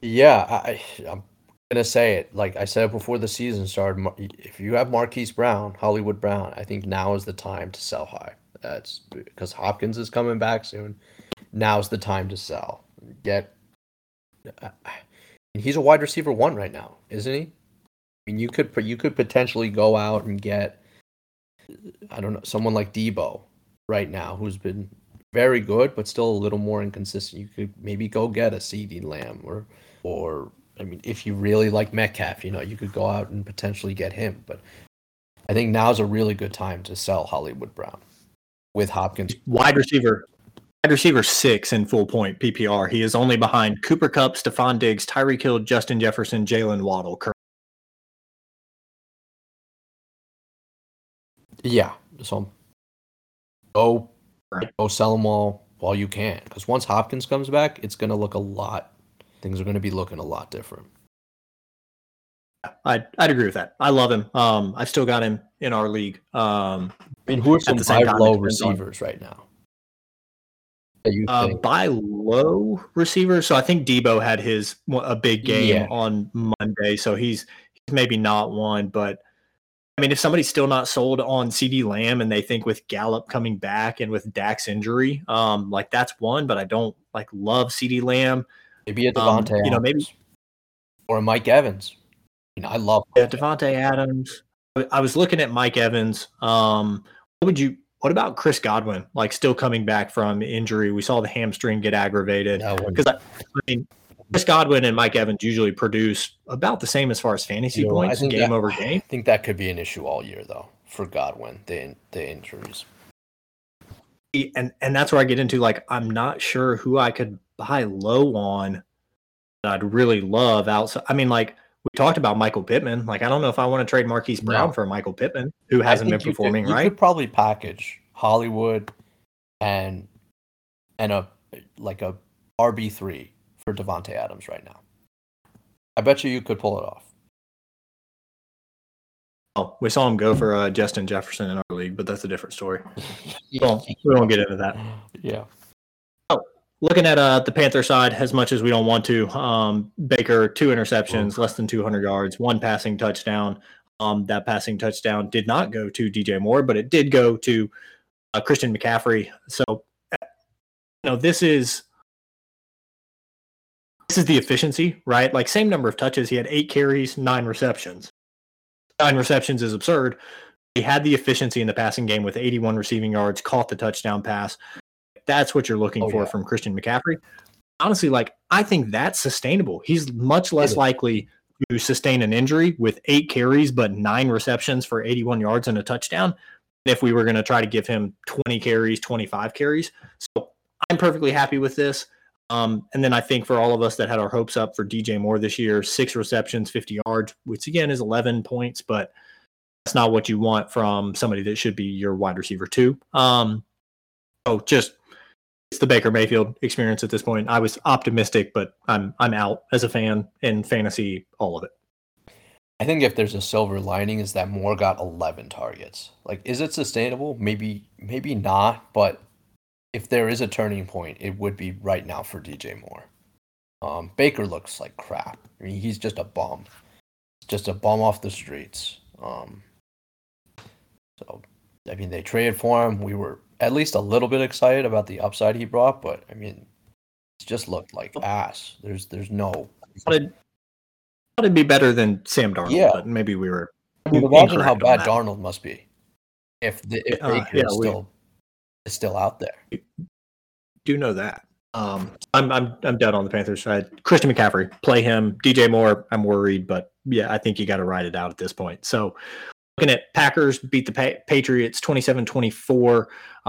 Yeah, I, I'm gonna say it. Like I said before the season started, if you have Marquise Brown, Hollywood Brown, I think now is the time to sell high. That's because Hopkins is coming back soon. Now's the time to sell. Get. He's a wide receiver one right now, isn't he? I mean, you could you could potentially go out and get, I don't know, someone like Debo right now, who's been very good, but still a little more inconsistent. You could maybe go get a CeeDee Lamb or or I mean, if you really like Metcalf, you know, you could go out and potentially get him. But I think now's a really good time to sell Hollywood Brown with Hopkins. Wide receiver, wide receiver six in full point PPR. He is only behind Cooper Kupp, Stefon Diggs, Tyreek Hill, Justin Jefferson, Jaylen Waddle. Yeah. So go, go sell them all while you can. Because once Hopkins comes back, it's going to look a lot things are going to be looking a lot different. I'd, I'd agree with that. I love him. Um, I've still got him in our league. Um, I mean, who are some five low receivers on. right now? Uh, buy low receivers. So I think Debo had his a big game yeah. on Monday, so he's, he's maybe not one. But I mean, if somebody's still not sold on CeeDee Lamb and they think with Gallup coming back and with Dak's injury, um, like that's one. But I don't like love CeeDee Lamb. Maybe a Davante, um, you know, maybe or a Mike Evans. You know, I love yeah, Davante Adams. I was looking at Mike Evans. Um, what would you? What about Chris Godwin? Like still coming back from injury, we saw the hamstring get aggravated. Because I, I, mean, Chris Godwin and Mike Evans usually produce about the same as far as fantasy you know, points, game that, over game. I think that could be an issue all year, though, for Godwin. The the injuries. And and that's where I get into like I'm not sure who I could buy low on that I'd really love outside. I mean, like we talked about Michael Pittman. Like I don't know if I want to trade Marquise Brown no. for Michael Pittman, who hasn't been performing could, right. You could probably package Hollywood and and a like a RB three for Davante Adams right now. I bet you you could pull it off. Oh, we saw him go for uh, Justin Jefferson in our league, but that's a different story. *laughs* well, we won't get into that. Yeah looking at uh, the Panther side, as much as we don't want to, um, Baker two interceptions, less than 200 yards, one passing touchdown. Um, that passing touchdown did not go to DJ Moore, but it did go to uh, Christian McCaffrey. So, you know, this is this is the efficiency, right? Like same number of touches. He had eight carries, nine receptions. Nine receptions is absurd. He had the efficiency in the passing game with 81 receiving yards, caught the touchdown pass. That's what you're looking oh, for yeah. from Christian McCaffrey. Honestly, like I think that's sustainable. He's much less likely to sustain an injury with eight carries but nine receptions for 81 yards and a touchdown if we were going to try to give him 20 carries, 25 carries. So I'm perfectly happy with this. Um, and then I think for all of us that had our hopes up for DJ Moore this year, six receptions, 50 yards, which again is 11 points, but that's not what you want from somebody that should be your wide receiver too. Um, oh, just it's the Baker Mayfield experience at this point. I was optimistic, but I'm I'm out as a fan in fantasy, all of it. I think if there's a silver lining is that Moore got 11 targets. Like, is it sustainable? Maybe, maybe not. But if there is a turning point, it would be right now for DJ Moore. Um, Baker looks like crap. I mean, he's just a bum, just a bum off the streets. Um, so, I mean, they traded for him. We were at least a little bit excited about the upside he brought, but I mean, it just looked like ass. There's there's no. Thought it'd, thought it'd be better than Sam Darnold, yeah. but maybe we were. I mean, imagine how bad Darnold must be if the if uh, yeah, is still we, is still out there. Do know that. Um, I'm I'm I'm dead on the Panthers side. Christian McCaffrey, play him. DJ Moore, I'm worried, but yeah, I think you got to ride it out at this point. So looking at Packers beat the pa- Patriots 27-24.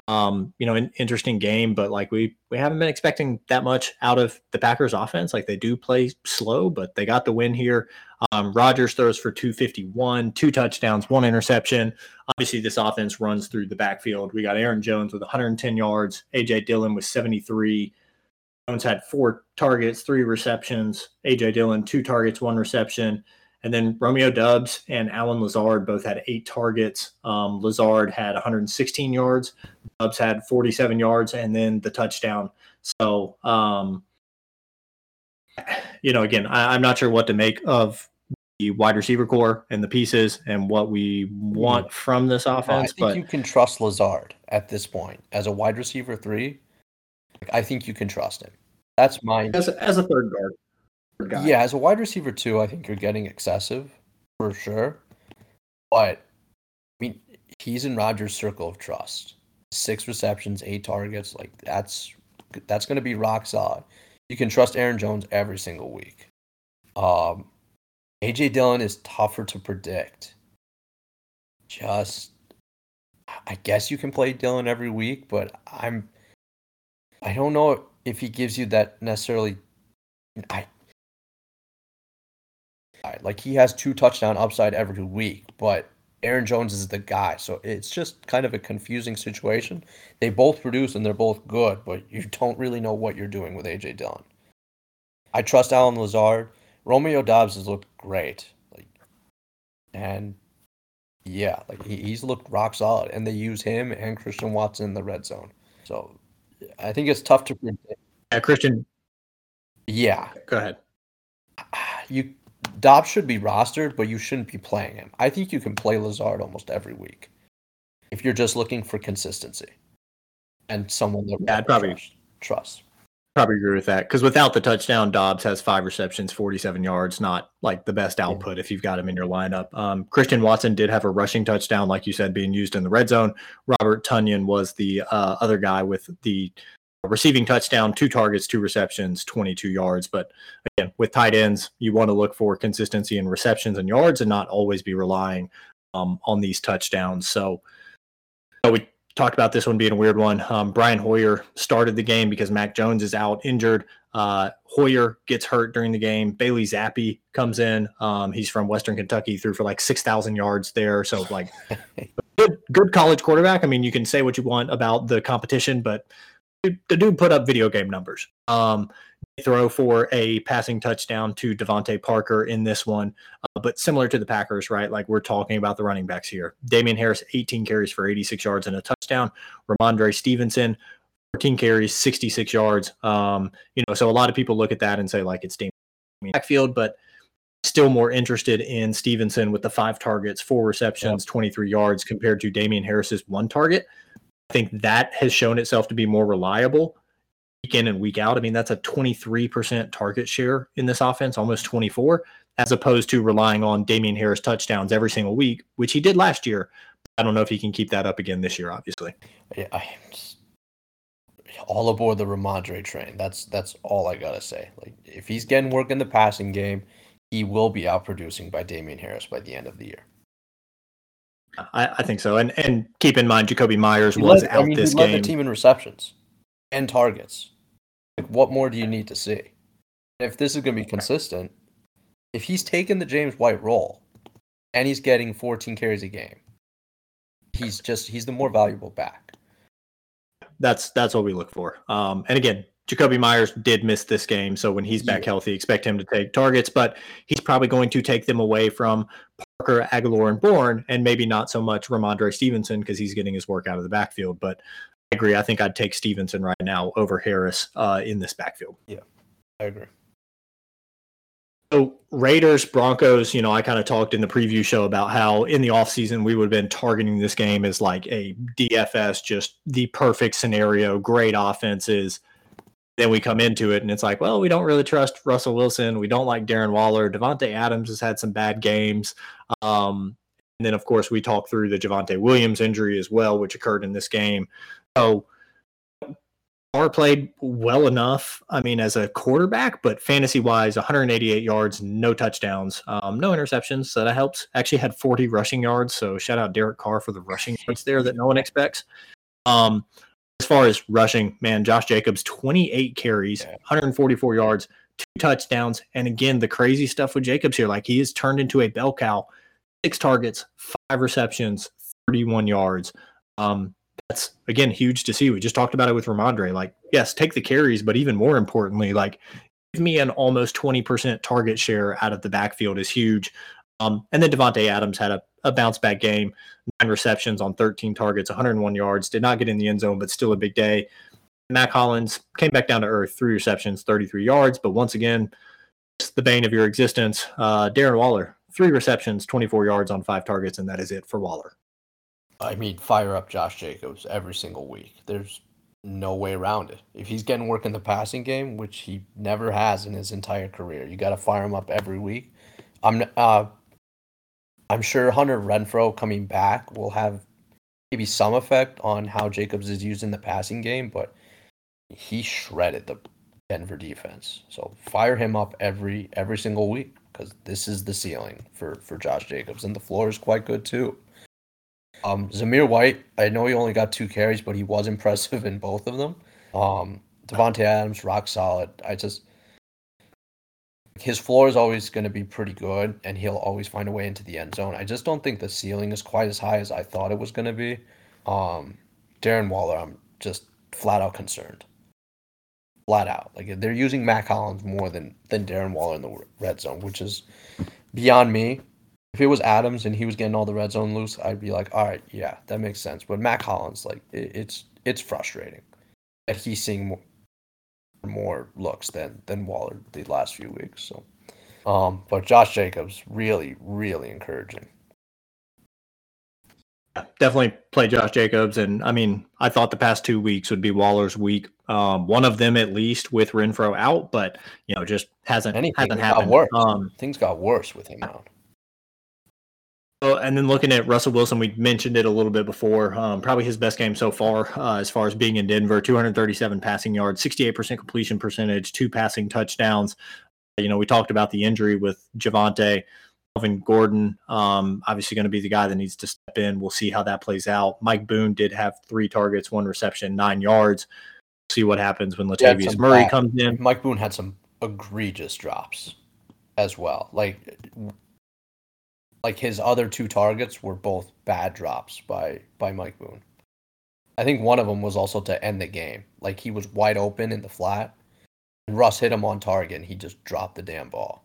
Um, you know, an interesting game, but like we we haven't been expecting that much out of the Packers offense. Like they do play slow, but they got the win here. Um, Rodgers throws for 251, two touchdowns, one interception. Obviously, this offense runs through the backfield. We got Aaron Jones with 110 yards, AJ Dillon with 73. Jones had four targets, three receptions. AJ Dillon, two targets, one reception. And then Romeo Doubs and Allen Lazard both had eight targets. Um, Lazard had 116 yards, Doubs had 47 yards, and then the touchdown. So, um, you know, again, I, am not sure what to make of the wide receiver core and the pieces and what we want from this offense. I think but you can trust Lazard at this point as a wide receiver three. I think you can trust him. That's my as as a third guard guy. Yeah, as a wide receiver too, I think you're getting excessive for sure. But I mean, he's in Rodgers' circle of trust. Six receptions, eight targets, like that's that's going to be rock solid. You can trust Aaron Jones every single week. Um, AJ Dillon is tougher to predict. Just, I guess you can play Dillon every week, but I'm, I don't know if he gives you that necessarily. I like he has two touchdown upside every week, but Aaron Jones is the guy. So it's just kind of a confusing situation. They both produce and they're both good, but you don't really know what you're doing with AJ Dillon. I trust Allen Lazard. Romeo Doubs has looked great. Like and yeah, like he, he's looked rock solid. And they use him and Christian Watson in the red zone. So I think it's tough to predict. Yeah, Christian. Yeah. Go ahead. You Doubs should be rostered, but you shouldn't be playing him. I think you can play Lazard almost every week if you're just looking for consistency and someone that yeah, I'd probably trust. Probably agree with that because without the touchdown, Doubs has five receptions, 47 yards. Not like the best output yeah. if you've got him in your lineup. Um, Christian Watson did have a rushing touchdown, like you said, being used in the red zone. Robert Tonyan was the uh, other guy with the receiving touchdown, two targets, two receptions, 22 yards. But again, with tight ends, you want to look for consistency in receptions and yards and not always be relying um, on these touchdowns. So we talked about this one being a weird one. Um, Brian Hoyer started the game because Mac Jones is out injured. Uh, Hoyer gets hurt during the game. Bailey Zappe comes in. Um, he's from Western Kentucky, threw for like 6,000 yards there. So, like, *laughs* good, good college quarterback. I mean, you can say what you want about the competition, but the dude put up video game numbers. Um, throw for a passing touchdown to DeVante Parker in this one, uh, but similar to the Packers, right? Like we're talking about the running backs here. Damien Harris, 18 carries for 86 yards and a touchdown. Rhamondre Stevenson, 14 carries, 66 yards. Um, you know, so a lot of people look at that and say like it's Damien backfield, but still more interested in Stevenson with the five targets, four receptions, 23 yards compared to Damien Harris's one target. Think that has shown itself to be more reliable week in and week out. I mean, that's a 23% target share in this offense, almost 24, as opposed to relying on Damien Harris touchdowns every single week, which he did last year. I don't know if he can keep that up again this year, obviously. Yeah, I all aboard the Rhamondre train. That's that's all I gotta say. Like if he's getting work in the passing game, he will be outproducing by Damien Harris by the end of the year. I, I, think so. And and keep in mind, Jakobi Meyers he was led, out I mean, this he led game. the team in receptions and targets. Like, what more do you need to see? If this is going to be consistent, if he's taking the James White role and he's getting 14 carries a game, he's just he's the more valuable back. That's that's what we look for. Um, and again, Jakobi Meyers did miss this game, so when he's back yeah. healthy, expect him to take targets, but he's probably going to take them away from Parker, Agholor, and Bourne, and maybe not so much Rhamondre Stevenson because he's getting his work out of the backfield. But I agree. I think I'd take Stevenson right now over Harris uh, in this backfield. Yeah, I agree. So Raiders, Broncos, you know, I kind of talked in the preview show about how in the offseason we would have been targeting this game as like a DFS, just the perfect scenario, great offenses – then we come into it and it's like, well, we don't really trust Russell Wilson. We don't like Darren Waller. Davante Adams has had some bad games. Um, and then, of course, we talk through the Javonte Williams injury as well, which occurred in this game. So Carr played well enough. I mean, as a quarterback, but fantasy wise, 188 yards, no touchdowns, um, no interceptions. So that helps. Actually, had 40 rushing yards. So shout out Derek Carr for the rushing yards there that no one expects. Um, as far as rushing, man, Josh Jacobs, 28 carries, 144 yards, two touchdowns. And again, the crazy stuff with Jacobs here, like he has turned into a bell cow. Six targets, five receptions, 31 yards. Um, that's again huge to see. We just talked about it with Rhamondre. Like, yes, take the carries, but even more importantly, like give me an almost 20% target share out of the backfield is huge. Um, and then Davante Adams had a, a bounce back game, nine receptions on 13 targets, 101 yards, did not get in the end zone, but still a big day. Mack Hollins came back down to earth, three receptions, 33 yards, but once again, the bane of your existence. Uh, Darren Waller, three receptions, 24 yards on five targets, and that is it for Waller. I mean, fire up Josh Jacobs every single week. There's no way around it. If he's getting work in the passing game, which he never has in his entire career, you got to fire him up every week. I'm uh, I'm sure Hunter Renfrow coming back will have maybe some effect on how Jacobs is used in the passing game, but he shredded the Denver defense. So fire him up every every single week because this is the ceiling for for Josh Jacobs, and the floor is quite good too. Um, Zamir White, I know he only got two carries, but he was *laughs* impressive in both of them. Um, Davante Adams, rock solid. I just his floor is always going to be pretty good, and he'll always find a way into the end zone. I just don't think the ceiling is quite as high as I thought it was going to be. Um, Darren Waller, I'm just flat out concerned. Flat out, like they're using Mack Hollins more than than Darren Waller in the red zone, which is beyond me if it was Adams and he was getting all the red zone loose, I'd be like, all right, yeah, that makes sense. But Mack Hollins, like, it, it's it's frustrating that he's seeing more, more looks than than Waller the last few weeks. So, um, but Josh Jacobs really, really encouraging. Definitely play Josh Jacobs, and I mean, I thought the past two weeks would be Waller's week. Um, one of them at least with Renfrow out, but you know, just hasn't Anything hasn't happened. Worse. Um, Things got worse with him out and then looking at Russell Wilson, we mentioned it a little bit before. Um, probably his best game so far, uh, as far as being in Denver. 237 passing yards, 68% completion percentage, two passing touchdowns. You know, we talked about the injury with Javonte. Melvin Gordon, um, obviously going to be the guy that needs to step in. We'll see how that plays out. Mike Boone did have three targets, one reception, nine yards. See what happens when Latavius Murray bad. comes in. Mike Boone had some egregious drops as well. Like like his other two targets were both bad drops by by Mike Boone. I think one of them was also to end the game. Like he was wide open in the flat. And Russ hit him on target and he just dropped the damn ball.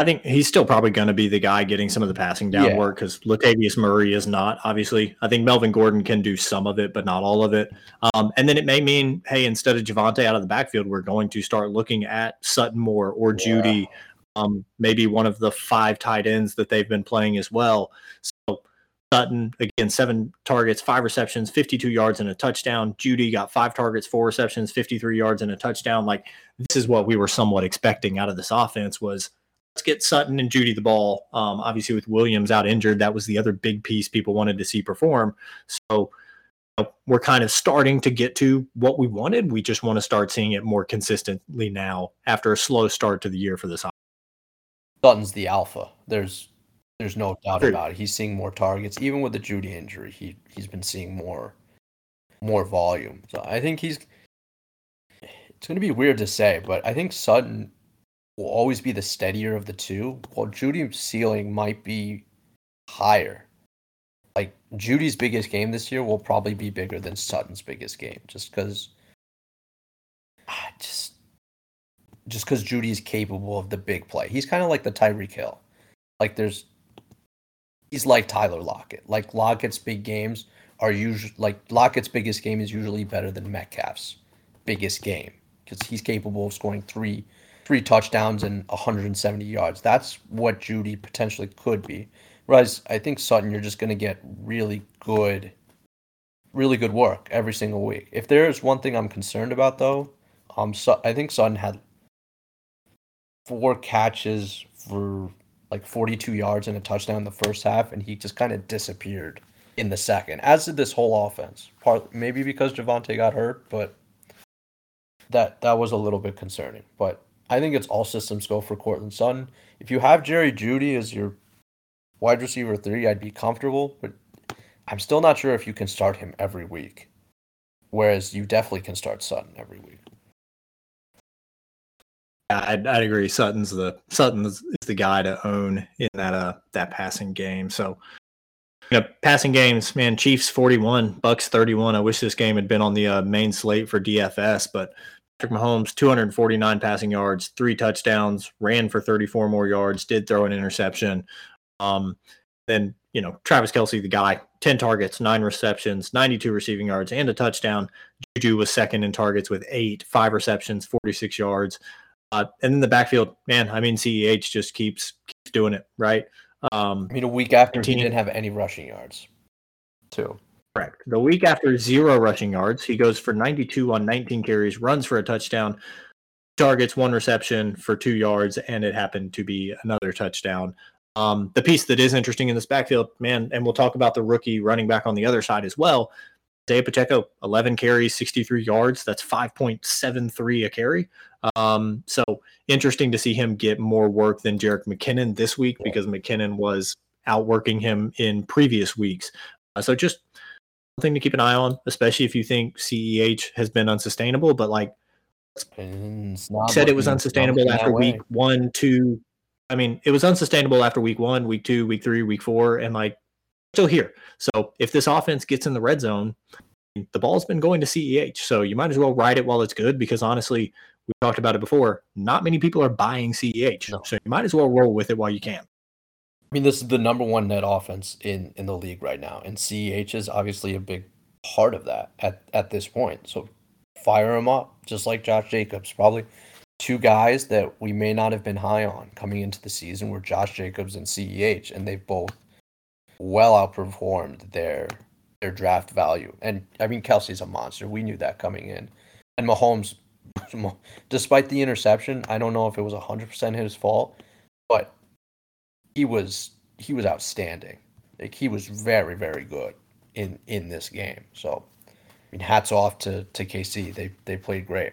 I think he's still probably going to be the guy getting some of the passing down yeah. work because Latavius Murray is not. Obviously, I think Melvin Gordon can do some of it, but not all of it. Um, and then it may mean, hey, instead of Javonte out of the backfield, we're going to start looking at Sutton Moore or Jeudy um, maybe one of the five tight ends that they've been playing as well. So Sutton again, seven targets, five receptions, 52 yards and a touchdown. Jeudy got five targets, four receptions, 53 yards and a touchdown. Like this is what we were somewhat expecting out of this offense was let's get Sutton and Jeudy the ball. Um, obviously with Williams out injured, that was the other big piece people wanted to see perform. So we're kind of starting to get to what we wanted. We just want to start seeing it more consistently now after a slow start to the year for this Sutton's the alpha. There's there's no doubt about it. He's seeing more targets, even with the Jeudy injury. He he's been seeing more more volume. So I think he's. It's going to be weird to say, but I think Sutton will always be the steadier of the two, while Jeudy's ceiling might be higher. Like Jeudy's biggest game this year will probably be bigger than Sutton's biggest game, just because. Just just because Jeudy is capable of the big play. He's kind of like the Tyreek Hill. Like there's, he's like Tyler Lockett. Like Lockett's big games are usually like Lockett's biggest game is usually better than Metcalf's biggest game because he's capable of scoring three three touchdowns and 170 yards. That's what Jeudy potentially could be. Whereas I think Sutton, you're just going to get really good, really good work every single week. If there's one thing I'm concerned about, though, um, so I think Sutton had four catches for like 42 yards and a touchdown in the first half, and he just kind of disappeared in the second, as did this whole offense. Part maybe because Javonte got hurt, but that that was a little bit concerning. But I think it's all systems go for Courtland Sutton. If you have Jerry Jeudy as your wide receiver three, I'd be comfortable, but I'm still not sure if you can start him every week. Whereas you definitely can start Sutton every week. I'd, I'd agree. Sutton's the Sutton is the guy to own in that uh that passing game. So, you know, passing games, man. Chiefs forty one, Bucks thirty one. I wish this game had been on the uh, main slate for DFS, but Patrick Mahomes two hundred forty nine passing yards, three touchdowns, ran for thirty four more yards, did throw an interception. Um, then you know Travis Kelce, the guy, ten targets, nine receptions, ninety two receiving yards, and a touchdown. Juju was second in targets with eight, five receptions, forty six yards. Uh, and then the backfield, man, I mean, CEH just keeps keeps doing it, right? Um, I mean, a week after he didn't have any rushing yards, too. Correct. The week after zero rushing yards, he goes for 92 on 19 carries, runs for a touchdown, targets, one reception for two yards, and it happened to be another touchdown. Um, the piece that is interesting in this backfield, man, and we'll talk about the rookie running back on the other side as well. Dave Pacheco, 11 carries, 63 yards. That's 5.73 a carry. Um, so interesting to see him get more work than Jerick McKinnon this week because McKinnon was outworking him in previous weeks. Uh, so just something to keep an eye on, especially if you think CEH has been unsustainable. But like said, it was unsustainable after week one, two. I mean, it was unsustainable after week one, week two, week three, week four, and like still here. So if this offense gets in the red zone, the ball's been going to CEH. So you might as well ride it while it's good because honestly, we talked about it before. Not many people are buying CEH. No. So you might as well roll with it while you can. I mean, this is the number one net offense in, in the league right now. And CEH is obviously a big part of that at, at this point. So fire him up, just like Josh Jacobs. Probably two guys that we may not have been high on coming into the season were Josh Jacobs and CEH, and they've both well outperformed their their draft value. And I mean, Kelce's a monster. We knew that coming in. And Mahomes, despite the interception, I don't know if it was 100% his fault, but he was he was outstanding. Like he was very very good in in this game. So, I mean, hats off to to KC. They they played great.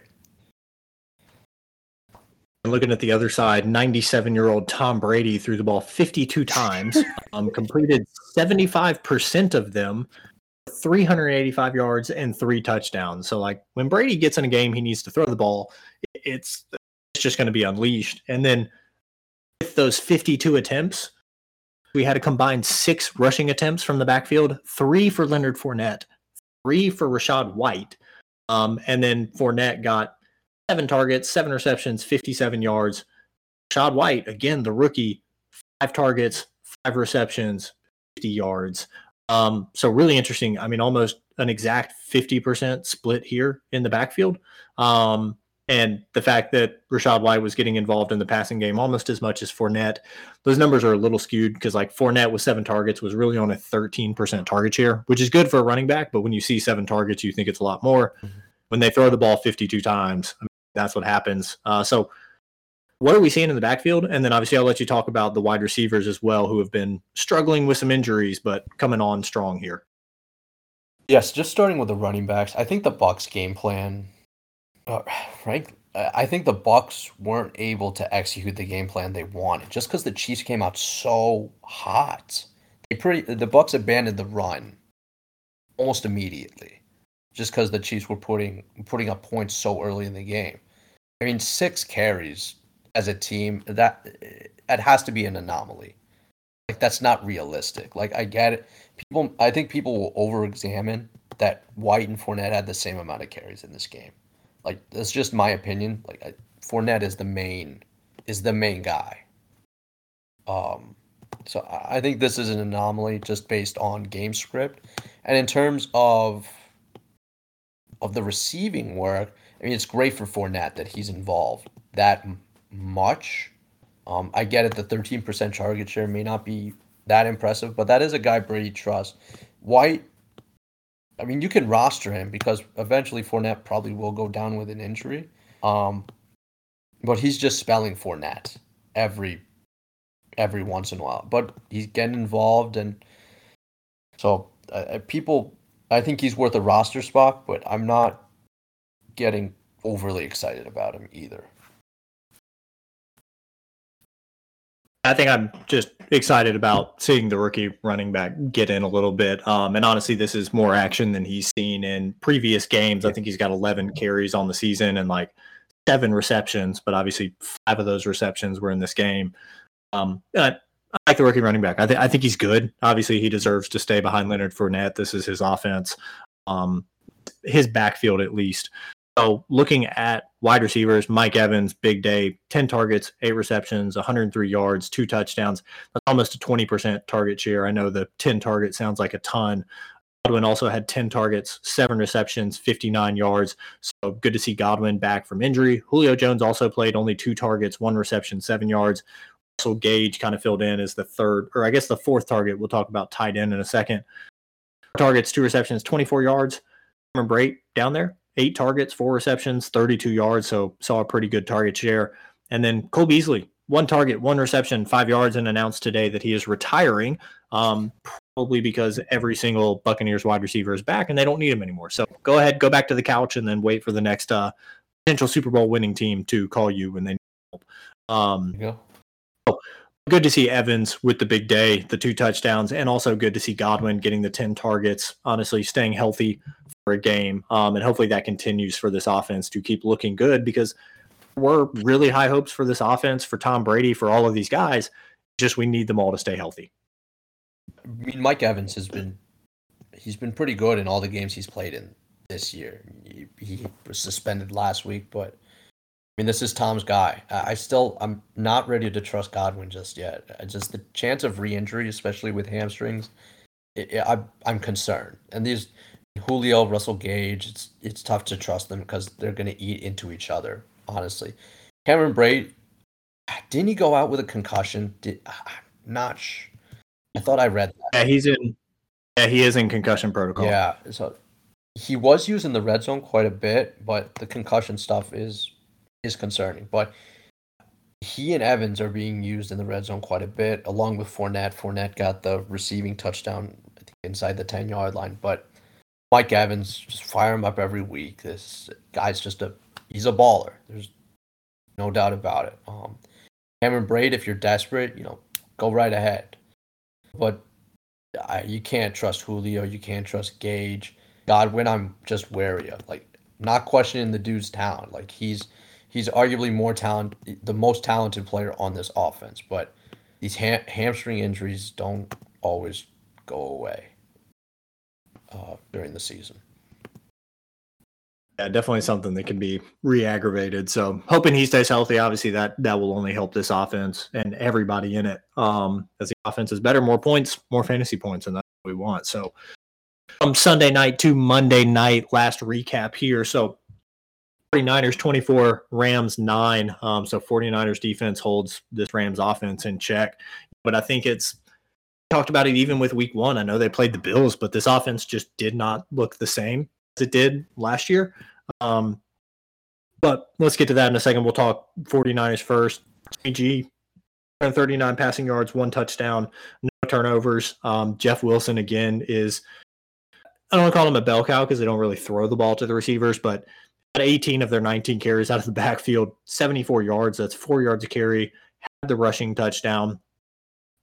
And Looking at the other side, 97 year old Tom Brady threw the ball 52 times, *laughs* um, completed 75% of them, 385 yards and three touchdowns. So, like when Brady gets in a game, he needs to throw the ball. It's it's just going to be unleashed. And then with those 52 attempts, we had a combined six rushing attempts from the backfield, three for Leonard Fournette, three for Rachaad White, um, and then Fournette got seven targets, seven receptions, 57 yards. Shad White, again, the rookie, five targets, five receptions, 50 yards. Um, so really interesting. I mean, almost an exact 50% split here in the backfield. Um, and the fact that Rachaad White was getting involved in the passing game almost as much as Fournette, those numbers are a little skewed because like Fournette with seven targets was really on a 13% target share, which is good for a running back. But when you see seven targets, you think it's a lot more. Mm-hmm. When they throw the ball 52 times, I mean, that's what happens. Uh, so, what are we seeing in the backfield? And then obviously, I'll let you talk about the wide receivers as well, who have been struggling with some injuries, but coming on strong here. Yes, just starting with the running backs. I think the Bucks game plan, uh, right? I think the Bucks weren't able to execute the game plan they wanted just because the Chiefs came out so hot. They pretty the Bucks abandoned the run almost immediately just because the Chiefs were putting putting up points so early in the game. I mean, six carries as a team that that has to be an anomaly. Like that's not realistic. Like I get it. People, I think people will over-examine that White and Fournette had the same amount of carries in this game. Like that's just my opinion. Like I, Fournette is the main is the main guy. Um, so I think this is an anomaly just based on game script, and in terms of of the receiving work, I mean, it's great for Fournette that he's involved that much. Um, I get it. The 13% target share may not be that impressive, but that is a guy Brady trusts. White, I mean, you can roster him because eventually Fournette probably will go down with an injury. Um, but he's just spelling Fournette every every once in a while. But he's getting involved, and so uh, people. I think he's worth a roster spot, but I'm not getting overly excited about him either. I think I'm just excited about seeing the rookie running back get in a little bit. Um, and honestly, this is more action than he's seen in previous games. I think he's got 11 carries on the season and like seven receptions, but obviously five of those receptions were in this game. Um, I, I like the rookie running back. I, th- I think he's good. Obviously, he deserves to stay behind Leonard Fournette. This is his offense, um, his backfield at least. So looking at wide receivers, Mike Evans, big day, 10 targets, eight receptions, 103 yards, two touchdowns. That's almost a 20% target share. I know the 10 target sounds like a ton. Godwin also had 10 targets, seven receptions, 59 yards. So good to see Godwin back from injury. Julio Jones also played only two targets, one reception, seven yards. Russell Gage kind of filled in as the third, or I guess the fourth target. We'll talk about tight end in a second. Targets, two receptions, 24 yards. Cameron Brate down there, eight targets, four receptions, 32 yards. So saw a pretty good target share. And then Cole Beasley, one target, one reception, five yards, and announced today that he is retiring. Um, probably because every single Buccaneers wide receiver is back and they don't need him anymore. So go ahead, go back to the couch, and then wait for the next uh, potential Super Bowl winning team to call you when they need help. Um, Yeah. so good to see Evans with the big day, the two touchdowns, and also good to see Godwin getting the 10 targets, honestly, staying healthy a game. Um, and hopefully that continues for this offense to keep looking good because we're really high hopes for this offense, for Tom Brady, for all of these guys. Just we need them all to stay healthy. I mean, Mike Evans has been he's been pretty good in all the games he's played in this year. He, he was suspended last week, but I mean, this is Tom's guy. I, I still I'm not ready to trust Godwin just yet. Just the chance of re-injury, especially with hamstrings, it, it, I, I'm concerned. And these Julio, Russell Gage, it's it's tough to trust them because they're going to eat into each other. Honestly, Cameron Brate didn't he go out with a concussion? Did I'm not. Sh- I thought I read that. Yeah, he's in. Yeah, he is in concussion protocol. Yeah, so he was using the red zone quite a bit, but the concussion stuff is is concerning. But he and Evans are being used in the red zone quite a bit, along with Fournette. Fournette got the receiving touchdown inside the ten yard line, but Mike Evans just fire him up every week. This guy's just a he's a baller. There's no doubt about it. Um, Cameron Brate, if you're desperate, you know, go right ahead. But you can't trust Julio. You can't trust Gage. Godwin, I'm just wary of. Like, not questioning the dude's talent. Like, he's he's arguably more talent, the most talented player on this offense. But these ha- hamstring injuries don't always go away uh, during the season. Yeah, definitely something that can be re-aggravated. So hoping he stays healthy. Obviously, that that will only help this offense and everybody in it. Um, as the offense is better, more points, more fantasy points, and that's what we want. So from Sunday night to Monday night, last recap here. So 49ers 24, Rams 9. Um, so 49ers defense holds this Rams offense in check. But I think it's talked about it even with week one. I know they played the Bills, but this offense just did not look the same as it did last year. Um, but let's get to that in a second. We'll talk 49ers first. G 39 passing yards, one touchdown, no turnovers. Um, Jeff Wilson again is I don't want to call him a bell cow because they don't really throw the ball to the receivers, but at 18 of their 19 carries out of the *laughs* backfield, 74 yards. That's four yards a carry. Had the rushing touchdown.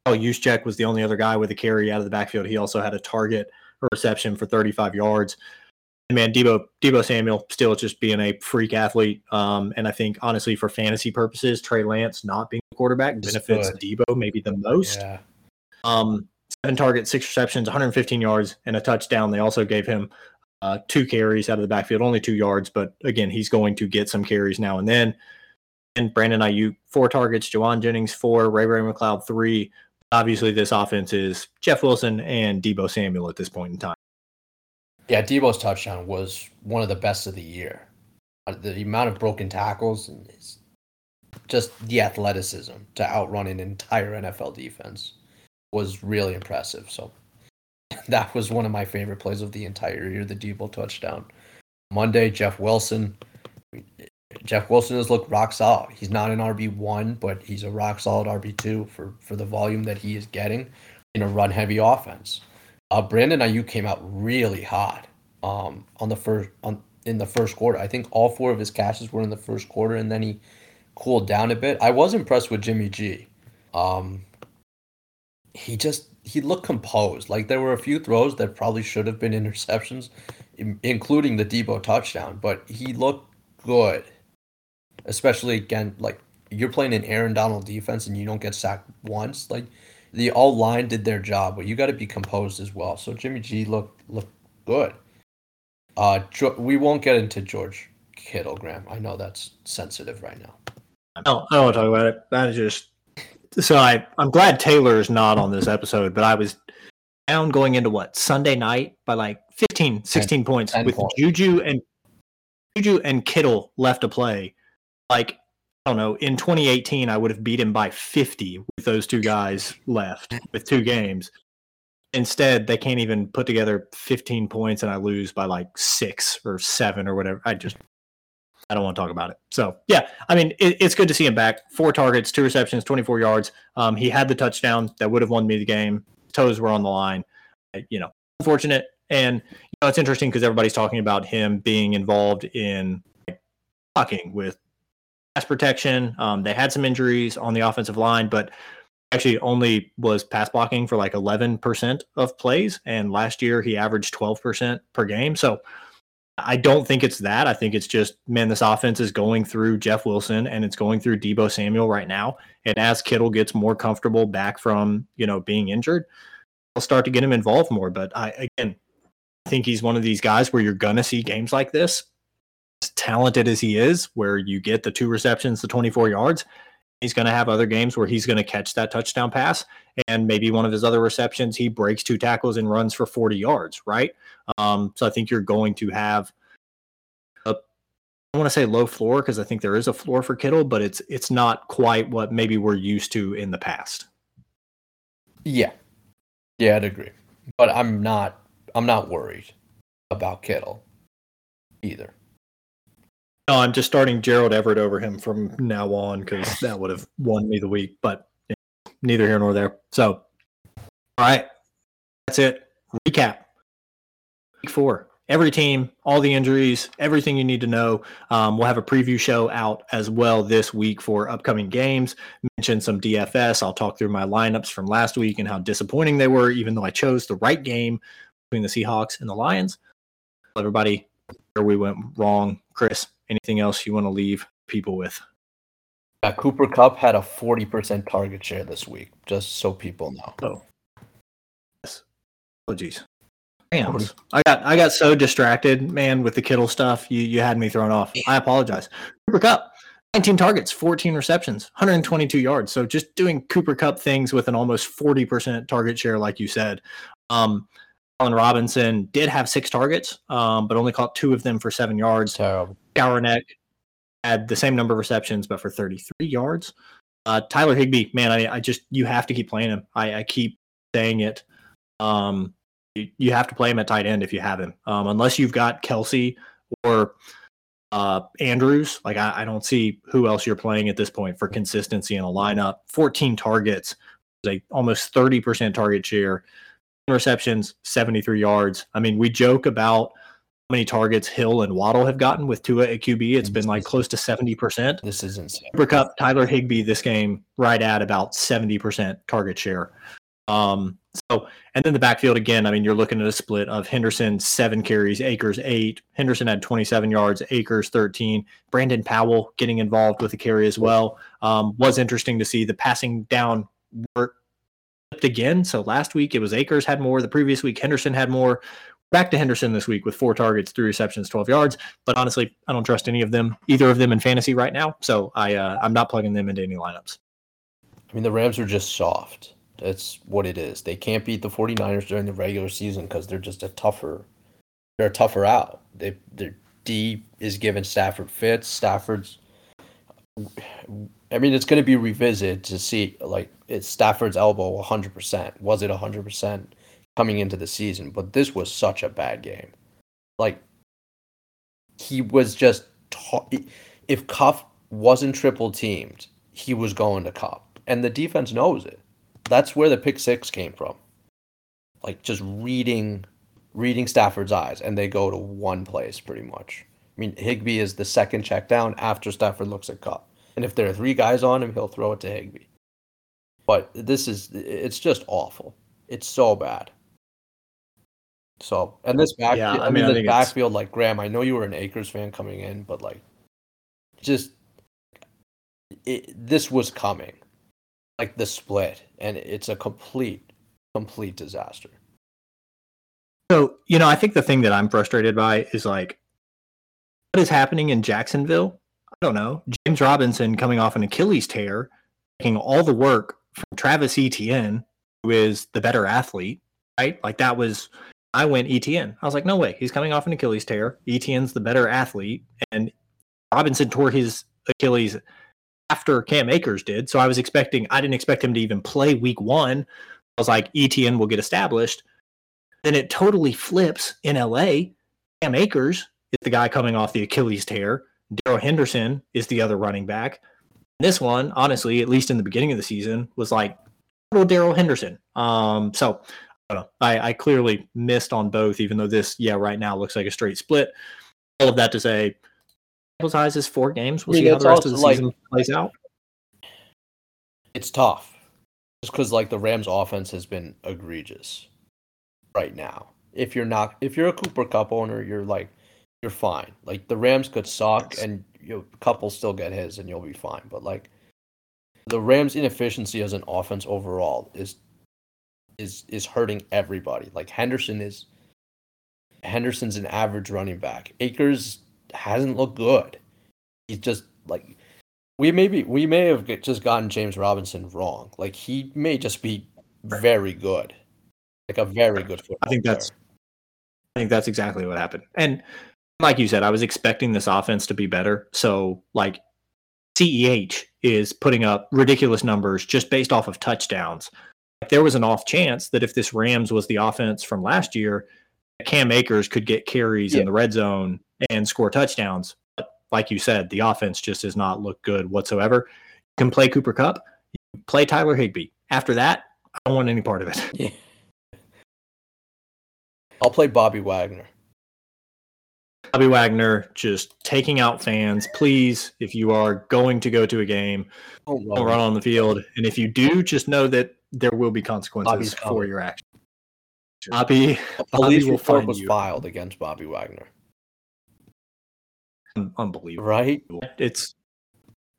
Oh, Juszczyk was the only other guy with a carry out of the backfield. He also had a target or reception for 35 yards. And man, Deebo Deebo Samuel still just being a freak athlete. Um, and I think honestly, for fantasy purposes, Trey Lance not being the quarterback benefits. Deebo maybe the most. Yeah. Um, seven targets, six receptions, 115 yards, and a touchdown. They also gave him uh, two carries out of the backfield, only two yards, but again, he's going to get some carries now and then. And Brandon Aiyuk, four targets, Jauan Jennings, four, Ray Ray McCloud, three. Obviously, this offense is Jeff Wilson and Deebo Samuel at this point in time. Yeah, Deebo's touchdown was one of the best of the year. Uh, The amount of broken tackles and just the athleticism to outrun an entire NFL defense was really impressive. So *laughs* that was one of my favorite plays of the entire year, the Debo touchdown. Monday, Jeff Wilson. Jeff Wilson has looked rock solid. He's not an RB one, but he's a rock solid RB two for for the volume that he is getting in a run heavy offense. Uh, Brandon Aiyuk came out really hot um, on the first on in the first quarter. I think all four of his catches were in the first quarter, and then he cooled down a bit. I was impressed with Jimmy G. Um, he just he looked composed. Like there were a few throws that probably should have been *laughs* interceptions, including the Deebo touchdown, but he looked good. Especially again, like you're playing an Aaron Donald defense and you don't get sacked once. Like the all line did their job, but you got to be composed as well. So Jimmy G looked looked good. Uh, we won't get into George Kittle, Graham. I know that's sensitive right now. No, I don't want to talk about it. That is just so I I'm glad Taylor is not on this episode, but I was down going into what Sunday night by like 15, 16 10, points 10 with points. Juju and Juju and Kittle left to play. Like I don't know, in 2018 I would have beat him by 50 with those two guys left with two games. Instead, they can't even put together 15 points and I lose by like 6 or 7 or whatever. I just I don't want to talk about it. So yeah, I mean, it, it's good to see him back. Four targets, two receptions, 24 yards. Um, he had the touchdown that would have won me the game. Toes were on the line. You know, unfortunate. And you know, it's interesting because everybody's talking about him being involved in blocking with pass protection. Um, they had some injuries on the offensive line, but actually only was pass blocking for like 11% of plays. And last year he averaged 12% per game. So I don't think it's that. I think it's just, man, this offense is going through Jeff Wilson and it's going through Deebo Samuel right now. And as Kittle gets more comfortable back from, you know, being injured, I'll start to get him involved more. But I, again, I think he's one of these guys where you're going to see games like this. Talented as he is, where you get the two receptions, the 24 yards, he's going to have other games where he's going to catch that touchdown pass and maybe one of his other receptions he breaks two tackles and runs for 40 yards right? Um, so i think you're going to have a i want to say low floor because i think there is a floor for kittle but it's it's not quite what maybe we're used to in the past. Yeah. Yeah i'd agree. But i'm not i'm not worried about kittle either no, I'm just starting Gerald Everett over him from now on because that would have won me the week, but neither here nor there. So, all right, that's it. Recap week four. Every team, all the injuries, everything you need to know. Um, we'll have a preview show out as well this week for upcoming games. Mention some DFS. I'll talk through my lineups from last week and how disappointing they were, even though I chose the right game between the Seahawks and the Lions. Everybody, where we went wrong. Chris, anything else you want to leave people with? Yeah, Cooper Kupp had a 40% target share this week, just so people know. Oh. Yes. Oh geez. Damn. I got I got so distracted, man, with the Kittle stuff. You you had me thrown off. I apologize. Cooper Kupp, 19 targets, 14 receptions, 122 yards. So just doing Cooper Kupp things with an almost 40% target share, like you said. Um, Allen Robinson did have six targets, um, but only caught two of them for seven yards. Terrible. Skowronek had the same number of receptions, but for 33 yards. Uh, Tyler Higbee, man, I, I, just you have to keep playing him. I, I keep saying it. Um, you, you, have to play him at tight end if you have him, um, unless you've got Kelce or uh, Andrews. Like I, I, don't see who else you're playing at this point for consistency in a lineup. 14 targets, a almost 30% target share receptions, 73 yards. I mean, we joke about how many targets Hill and Waddle have gotten with Tua at QB. It's been like close to 70%. This is insane. Cooper Kupp, Tyler Higbee this game right at about 70% target share. Um, so, and then the backfield again, I mean, you're looking at a split of Henderson, seven carries, Akers, eight. Henderson had 27 yards, Akers, 13. Brandon Powell getting involved with the carry as well. Um, was interesting to see the passing down work again. So last week it was Akers had more. The previous week Henderson had more. Back to Henderson this week with four targets, three receptions, 12 yards. But honestly, I don't trust any of them, either of them in fantasy right now. So I uh, I'm not plugging them into any lineups. I mean, the Rams are just soft. That's what it is. They can't beat the 49ers during the regular season because they're just a tougher they're a tougher out. They their D is giving Stafford fits. Stafford's I mean, it's going to be revisited to see like it's Stafford's elbow 100%. Was it 100% coming into the season? But this was such a bad game. Like he was just if Kupp wasn't triple teamed, he was going to Kupp, and the defense knows it. That's where the pick six came from. like just reading reading Stafford's eyes, and they go to one place pretty much. I mean, Higbee is the second check down after Stafford looks at Kupp, and if there are three guys on him, he'll throw it to Higbee. But this is it's just awful. It's so bad. So and this backfield, yeah, I, I mean, mean this backfield, like Graham, I know you were an Akers fan coming in, but like, just it, this was coming, like the split, and it's a complete, complete disaster. So you know, I think the thing that I'm frustrated by is like, what is happening in Jacksonville? I don't know. James Robinson coming off an Achilles tear, taking all the work from Travis Etienne, who is the better athlete, right? Like that was I went Etienne. I was like, no way. He's coming off an Achilles tear. Etienne's the better athlete. And Robinson tore his Achilles after Cam Akers did. So I was expecting, I didn't expect him to even play week one. I was like, Etienne will get established. Then it totally flips in LA. Cam Akers is the guy coming off the Achilles tear. Darrell Henderson is the other running back. This one, honestly, at least in the beginning of the season, was like Darrell Henderson. Um, so I, know, I, I clearly missed on both, even though this, yeah, right now looks like a straight split. All of that to say, sample size is four games. We'll I mean, see how the rest of the like, season plays out. It's tough, just because like the Rams' offense has been egregious right now. If you're not, if you're a Cooper Kupp owner, you're like, you're fine. Like the Rams could suck, yes. and you know, couple still get his, and you'll be fine. But like the Rams' inefficiency as an offense overall is is is hurting everybody. Like Henderson is Henderson's an average running back. Akers hasn't looked good. He's just like we maybe we may have just gotten James Robinson wrong. Like he may just be very good, like a very good football. I think that's player. I think that's exactly what happened. And like you said, I was expecting this offense to be better. So like CEH is putting up ridiculous numbers just based off of touchdowns. There was an off chance that if this Rams was the offense from last year, Cam Akers could get carries yeah. in the red zone and score touchdowns. But like you said, the offense just does not look good whatsoever. You can play Cooper Kupp, play Tyler Higbee. After that, I don't want any part of it. Yeah. I'll play Bobby Wagner. Bobby Wagner just taking out fans. Please, if you are going to go to a game, oh, don't run on the field. And if you do, just know that there will be consequences for your action. Bobby, a police Bobby report was you. filed against Bobby Wagner. Unbelievable, right? It's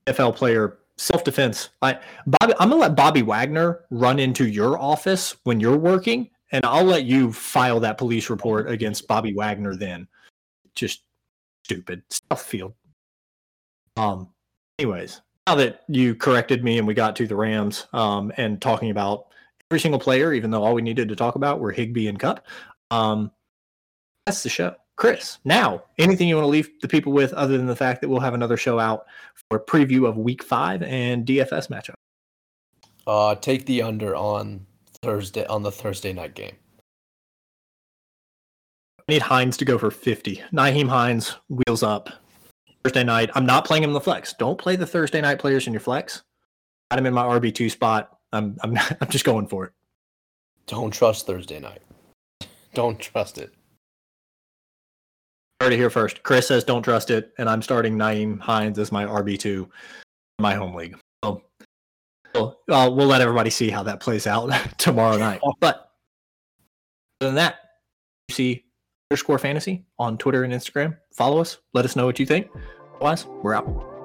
NFL player self defense. I Bobby, I'm gonna let Bobby Wagner run into your office when you're working, and I'll let you file that police report against Bobby Wagner. Then, just stupid Southfield. Um. Anyways, now that you corrected me and we got to the Rams, um, and talking about every single player, even though all we needed to talk about were Higbee and Kupp, Um, that's the show. Chris, now anything you want to leave the people with other than the fact that we'll have another show out for a preview of week five and DFS matchup? Uh, take the under on Thursday on the Thursday night game. Need Hines to go for 50. Nyheim Hines, wheels up. Thursday night. I'm not playing him in the flex. Don't play the Thursday night players in your flex. Got him in my RB2 spot. I'm I'm *laughs* I'm just going for it. Don't trust Thursday night. Don't trust it. Already here first. Chris says don't trust it, and I'm starting Nyheim Hines as my RB two, my home league. So, well, uh, we'll let everybody see how that plays out *laughs* tomorrow night. *laughs* But other than that, you see underscore fantasy on Twitter and Instagram. Follow us. Let us know what you think. Otherwise, we're out.